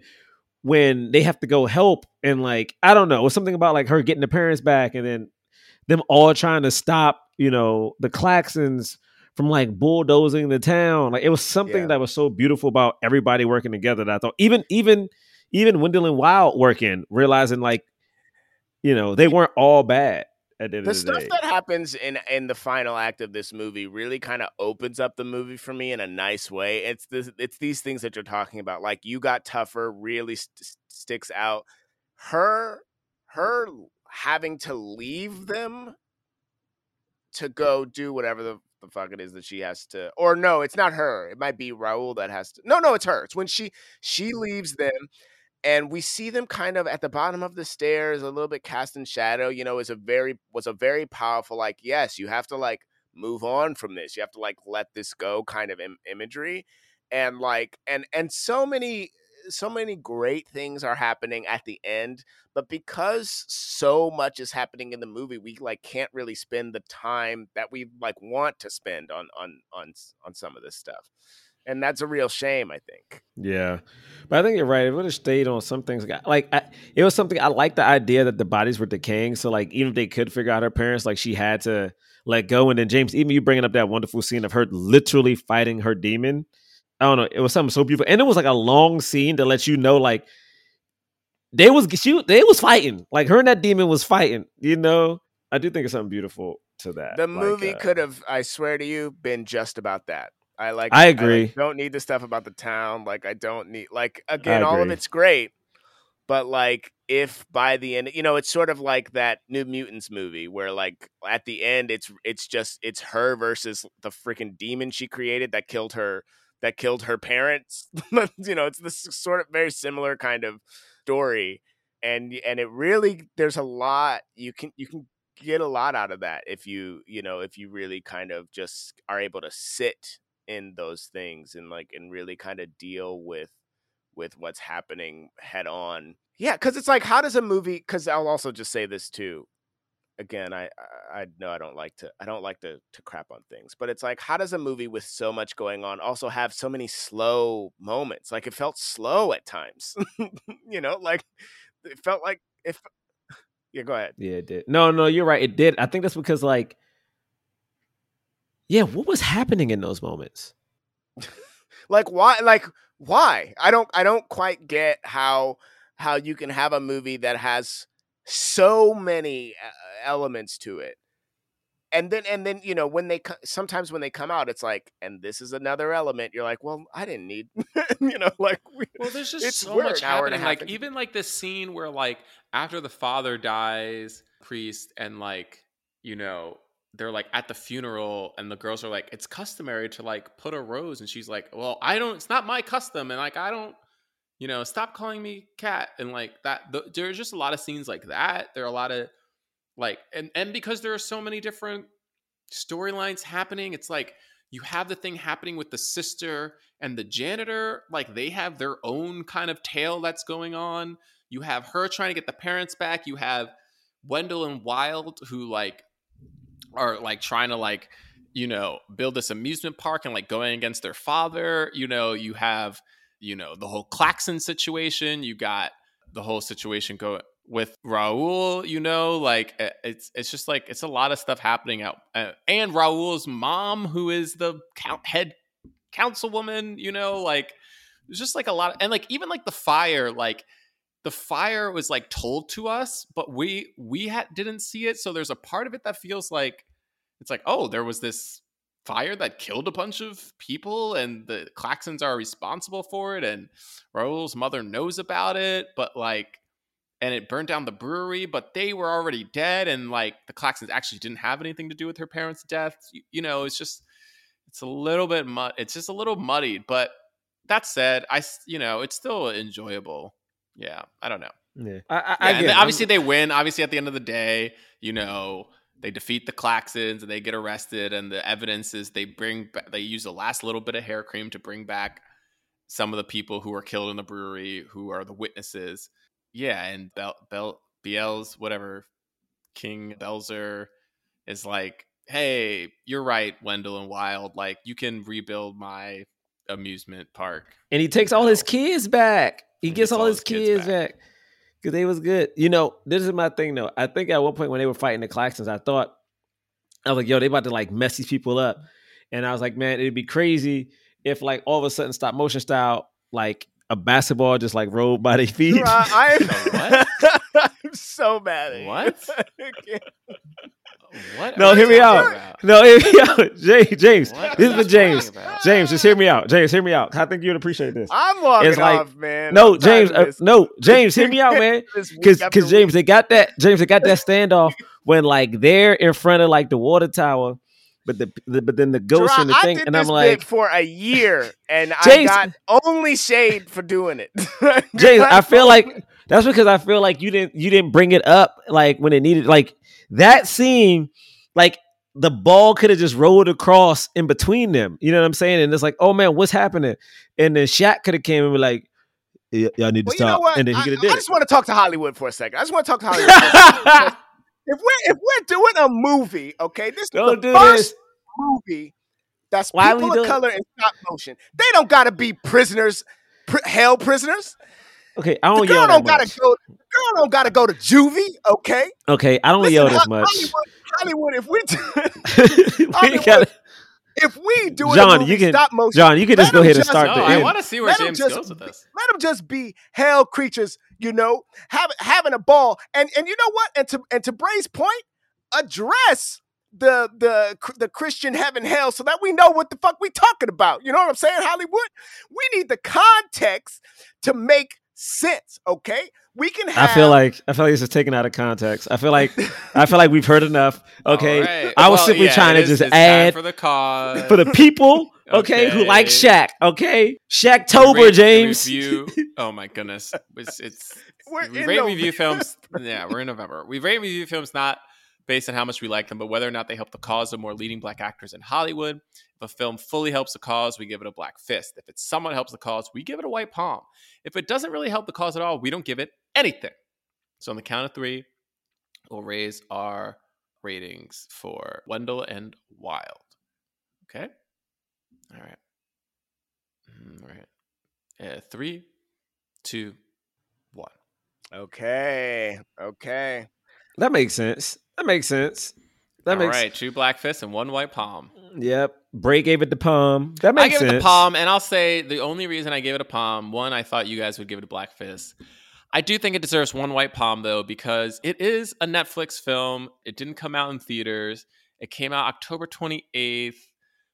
when they have to go help and like I don't know, it was something about like her getting the parents back and then them all trying to stop, you know, the Claxons from like bulldozing the town. Like it was something Yeah. that was so beautiful about everybody working together that I thought even even even Wendell and Wild working, realizing like, you know, they weren't all bad at the end the of the stuff day. that happens in in the final act of this movie really kind of opens up the movie for me in a nice way. It's this, it's these things that you're talking about. Like you got tougher really st- sticks out. Her her having to leave them to go do whatever the, the fuck it is that she has to or no, it's not her. It might be Raul that has to. No, no, it's her. It's when she she leaves them and we see them kind of at the bottom of the stairs a little bit cast in shadow you know is a very was a very powerful like yes you have to like move on from this. You have to like let this go kind of Im- imagery and like and and so many so many great things are happening at the end but because so much is happening in the movie we like can't really spend the time that we like want to spend on on on on some of this stuff and that's a real shame i think Yeah, but I think you're right. It would have stayed on some things. Like I, it was something I like the idea that the bodies were decaying. So like even if they could figure out her parents, like she had to let go. And then James, even you bringing up that wonderful scene of her literally fighting her demon. I don't know. It was something so beautiful, and it was like a long scene to let you know like they was she they was fighting. Like her and that demon was fighting. You know, I do think it's something beautiful to that. The Like, movie uh, could have, I swear to you, been just about that. I like. I like, agree. don't need the stuff about the town. Like I don't need. Like again, all of it's great, but like if by the end, you know, it's sort of like that New Mutants movie where like at the end, it's it's just it's her versus the freaking demon she created that killed her that killed her parents. you know, it's this sort of very similar kind of story, and and it really there's a lot you can you can get a lot out of that if you you know if you really kind of just are able to sit in those things and like and really kind of deal with with what's happening head on yeah because it's like how does a movie because i'll also just say this too again I, I know i don't like to i don't like to to crap on things but it's like how does a movie with so much going on also have so many slow moments like it felt slow at times you know like it felt like if yeah go ahead Yeah, it did. No, no, you're right. It did. I think that's because like Yeah, what was happening in those moments? like why like why i don't i don't quite get how how you can have a movie that has so many uh, elements to it and then and then you know when they sometimes when they come out it's like and this is another element you're like well i didn't need you know like we, Well, there's just it's- so we're much an and happening. Like into- even like this scene where like after the father dies, priest, and like you know they're like at the funeral, and the girls are like, it's customary to like put a rose, and she's like, well, I don't. It's not my custom, and like I don't. You know, stop calling me cat, and like that. th- there's just a lot of scenes like that. There are a lot of like, and and because there are so many different storylines happening, it's like you have the thing happening with the sister and the janitor like they have their own kind of tale that's going on you have her trying to get the parents back you have wendell and wild who like are like trying to like you know build this amusement park and like going against their father you know you have you know the whole Klaxon situation you got the whole situation go with Raul, you know, like uh, it's it's just like it's a lot of stuff happening out, uh, and Raul's mom, who is the count, head councilwoman, you know, like it's just like a lot, of, and like even like the fire, like the fire was like told to us, but we we didn't see it, so there's a part of it that feels like it's like oh, there was this fire that killed a bunch of people and the Claxons are responsible for it and Raul's mother knows about it, but like and it burned down the brewery, but they were already dead and like the Claxons actually didn't have anything to do with her parents' death. You, you know, it's just it's a little bit mud it's just a little muddied, but that said, I you know, it's still enjoyable. Yeah, I don't know. Yeah, I, I, Yeah, I and get it. obviously they win. Obviously, at the end of the day, you know, they defeat the Claxons and they get arrested. And the evidence is they bring ba- they use the last little bit of hair cream to bring back some of the people who were killed in the brewery, who are the witnesses. Yeah, and Bel Bel Biel's whatever King Belzer is like, hey, you're right, Wendell and Wild. Like, you can rebuild my amusement park. and he takes all his kids back. He He gets gets all all his his kids kids back because they was good. You know, this is my thing though. I think at one point when they were fighting the Claxons, I thought I was like, "Yo, they about to like mess these people up," and I was like, "Man, it'd be crazy if like all of a sudden stop motion style like a basketball just like rolled by their feet." I, I, I'm so mad at you. What? I can't- What? No, hear me out. about? No, hear me out. James, James. What This is for James. James, just hear me out. James, hear me out. I think you'd appreciate this. I'm logging It's like- off, man. No, I'm James. Uh, no, James, hear me out, man. Because because James, they got that. James, they got that standoff when like they're in front of like the water tower, but the, the but then the ghost Gerard, and the I thing, did and I'm like, bit for a year, and I got only shade for doing it. James, I feel like that's because I feel like you didn't you didn't bring it up like when it needed. Like that scene, like the ball could have just rolled across in between them. You know what I'm saying? And it's like, oh man, what's happening? And then Shaq could have came and be like, "Y- y'all need to Well, you stop. And then he I, could have I did it. just want to talk to Hollywood for a second. I just want to talk to Hollywood. for a second. Because if we're if we're doing a movie, okay, this is Don't the first this. movie that's Why people of color in stop motion. They don't gotta be prisoners, pr- hell prisoners. Okay, I don't girl yell that don't gotta much. go. Girl don't gotta go to juvie. Okay, Okay, I don't Listen, yell this Ho- much. Hollywood, Hollywood, if we do, we Hollywood, gotta, if we do a John, movie you can stop motion, John, you can just go ahead and start No, the I end. want to see where Let 'em James just goes with this. let them just be hell creatures, you know, have, having a ball. And and you know what? And to and to Bray's point, address the the the Christian heaven hell so that we know what the fuck we talking about. You know what I'm saying, Hollywood? We need the context to make sense. Okay, we can. Have, I feel like I feel like this is taken out of context. I feel like I feel like we've heard enough. Okay, All right. I was Well, simply yeah, trying it to just add for the cause for the people, okay, who like Okay. Shaq, okay, Shaq Tober, James. Review. Oh my goodness, it's, it's We're we in rate November. review films. Yeah, we're in November. We rate review films not based on how much we like them, but whether or not they help the cause of more leading black actors in Hollywood. If a film fully helps the cause, we give it a black fist. If it somewhat helps the cause, we give it a white palm. If it doesn't really help the cause at all, we don't give it anything. So on the count of three, we'll raise our ratings for Wendell and Wild. Okay. All right. Mm, All right. Uh, three, two, one. Okay, okay. That makes sense. That makes sense. That All makes right. Two black fists and one white palm. Yep. Bray gave it the palm. That I makes give sense. it the palm, and I'll say the only reason I gave it a palm, one, I thought you guys would give it a black fist. I do think it deserves one white palm though, because it is a Netflix film. It didn't come out in theaters, It came out October 28th,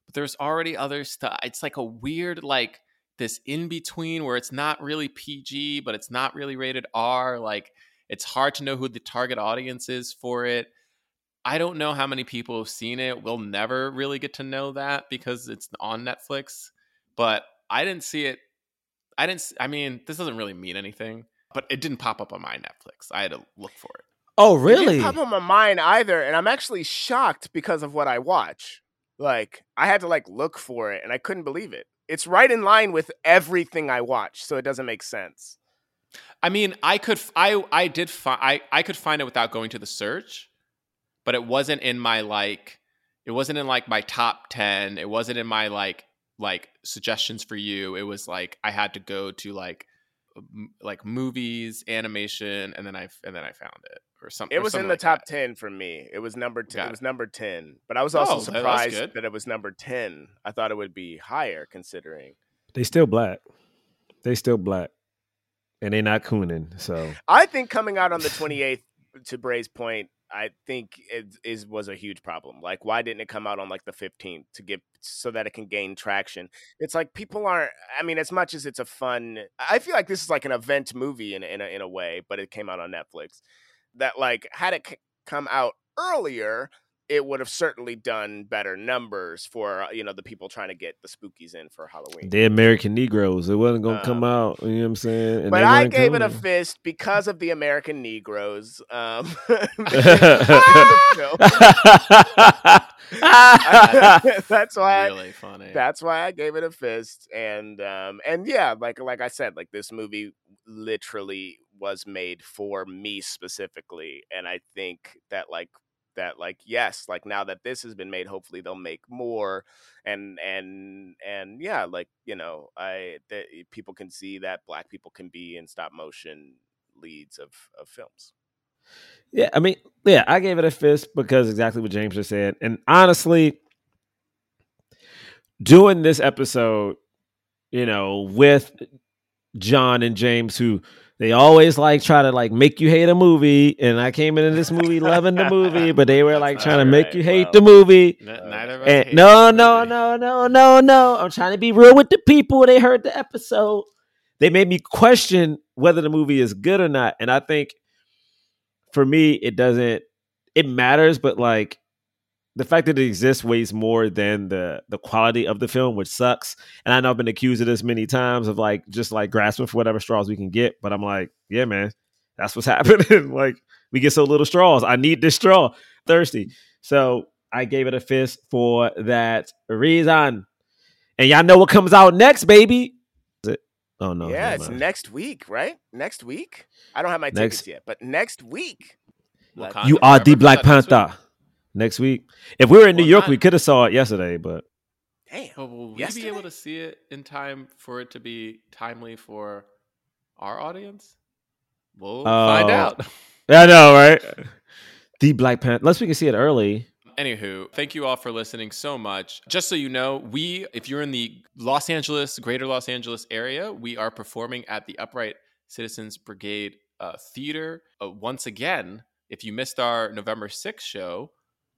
but there's already other stuff. It's like a weird, like this in between where it's not really PG, but it's not really rated R. Like it's hard to know who the target audience is for it. I don't know how many people have seen it. We'll never really get to know that because it's on Netflix. But I didn't see it. I didn't. I mean, this doesn't really mean anything, but it didn't pop up on my Netflix. I had to look for it. Oh, It really? didn't pop up on my mind either, and I'm actually shocked because of what I watch. Like I had to like look for it, and I couldn't believe it. It's right in line with everything I watch, so it doesn't make sense. I mean, I could. I, I did. Fi- I I could find it without going to the search, but it wasn't in my like. It wasn't in like my top ten. It wasn't in my like like suggestions for you. It was like I had to go to like m- like movies, animation, and then I and then I found it or something. It was in the top ten for me. It was number ten. It it. was number ten, but I was also Oh, surprised good. that it was number ten. I thought it would be higher, considering. They still black. They still black, and they're not cooning. So I think coming out on the 28th, to Bray's point, I think it is was a huge problem. Like, why didn't it come out on like the 15th to get so that it can gain traction? It's like people aren't. I mean, as much as it's a fun, I feel like this is like an event movie in in a, in a way, but it came out on Netflix. That like had it c- come out earlier. It would have certainly done better numbers for uh, you know the people trying to get the spookies in for Halloween. The American Negroes. It wasn't gonna come Um, out. You know what I'm saying? And but I weren't gave it a fist because of the American Negroes. Um, that's why. Really funny. That's why I gave it a fist, and um, and yeah, like like I said, like this movie literally was made for me specifically, and I think that like that like yes like now that this has been made hopefully they'll make more and and and yeah like you know i that eh, people can see that black people can be in stop motion leads of of films Yeah, I mean, yeah, I gave it a fist because exactly what James just said. And honestly, doing this episode, you know, with John and James, who they always like try to like make you hate a movie, and I came into this movie loving the movie, but they were like trying to make you hate the movie. N- neither of us And no, no, no, no, no, no. I'm trying to be real with the people. They heard the episode. They made me question whether the movie is good or not. And I think for me, it doesn't. It matters, but like the fact that it exists weighs more than the the quality of the film, which sucks. And I know I've been accused of this many times of like just like grasping for whatever straws we can get. But I'm like, yeah, man, that's what's happening. like we get so little straws. I need this straw. Thirsty. So I gave it a fist for that reason. And y'all know what comes out next, baby. Is it? Oh no. yeah it's next week right next week i don't have my Next- tickets yet but next week Wakanda You are the Black Is that next week? Panther. Next week. If we were in New York, not- we could have saw it yesterday, but damn But will we Yesterday? be able to see it in time for it to be timely for our audience? We'll find Oh. out. I know, right? The Black Panther. Unless we can see it early. Anywho, thank you all for listening so much. Just so you know, we, if you're in the Los Angeles, greater Los Angeles area, we are performing at the Upright Citizens Brigade uh, Theater. Uh, once again, if you missed our November 6th show,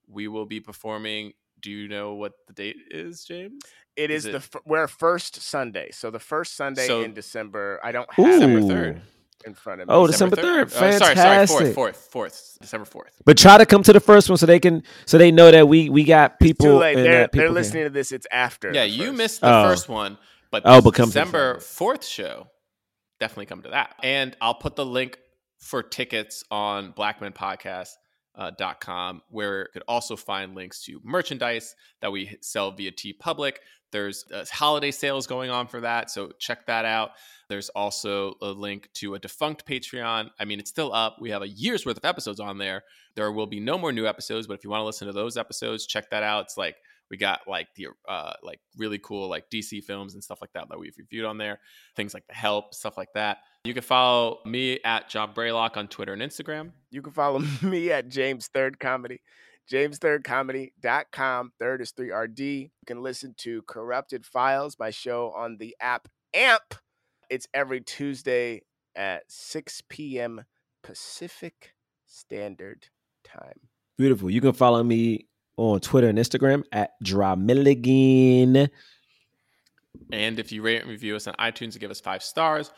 we will be performing. Do you know what the date is, James? it Is is, the it- we're first sunday so the first sunday So- in december i don't have December 3rd. in front of me Oh, December 3rd. Oh, sorry, sorry, Fantastic. 4th, 4th, 4th, December 4th. But try to come to the first one so they can so they know that we we got people. too late and they're, people they're can- listening to this it's after Yeah, you first. missed the Oh. first one, but Oh, this but come December fourth show, definitely come to that. And I'll put the link for tickets on blackmenpodcast.com, uh, dot com, where you could also find links to merchandise that we sell via TeePublic. There's uh, holiday sales going on for that, so check that out. There's also a link to a defunct Patreon. I mean, it's still up. We have a year's worth of episodes on there. There will be no more new episodes, but if you want to listen to those episodes, check that out. It's like we got like the uh like really cool like DC films and stuff like that that we've reviewed on there. Things like The Help, stuff like that. You can follow me at John Braylock on Twitter and Instagram. you can follow me at james third comedy jamesthirdcomedy.com third is 3rd you can listen to corrupted files my show on the app amp it's every tuesday at 6 p.m pacific standard time Beautiful. You can follow me on Twitter and Instagram at JerahMilligan. And if you rate and review us on iTunes and give us five stars,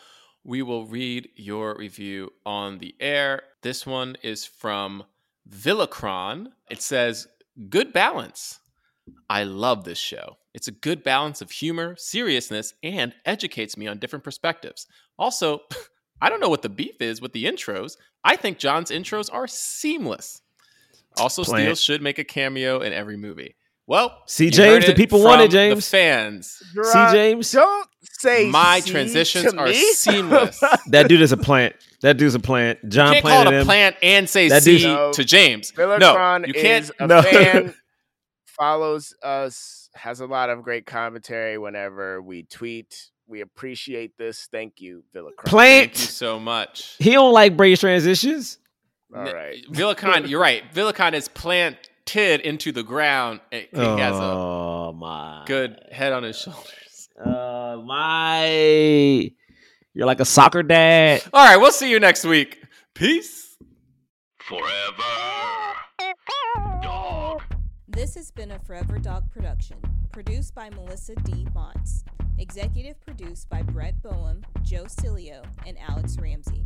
we will read your review on the air. This one is from Villacron. It says, Good balance. I love this show. It's a good balance of humor, seriousness, and educates me on different perspectives. Also, I don't know what the beef is with the intros. I think John's intros are seamless. Also, Plant. Steele should make a cameo in every movie. Well, See, James, heard the people from want it, The James. fans. See, James? Don't say My see transitions to are me. seamless. That dude is a plant. That dude's a plant. John you can't call planted it a him. plant and say That C No. to James. Villacron no, you can't. is a No. fan, follows us, has a lot of great commentary whenever we tweet. We appreciate this. Thank you, Villacron. Plant. Thank you so much. He don't like Bray's transitions. All right. Villacon, you're right. Villacon is planted into the ground. He has a oh my good head on his shoulders. Uh, my, you're like a soccer dad. All right, we'll see you next week. Peace. Forever. Dog. This has been a Forever Dog production, produced by Melisa D. Monts, executive produced by Brett Boham, Joe Cilio, and Alex Ramsey.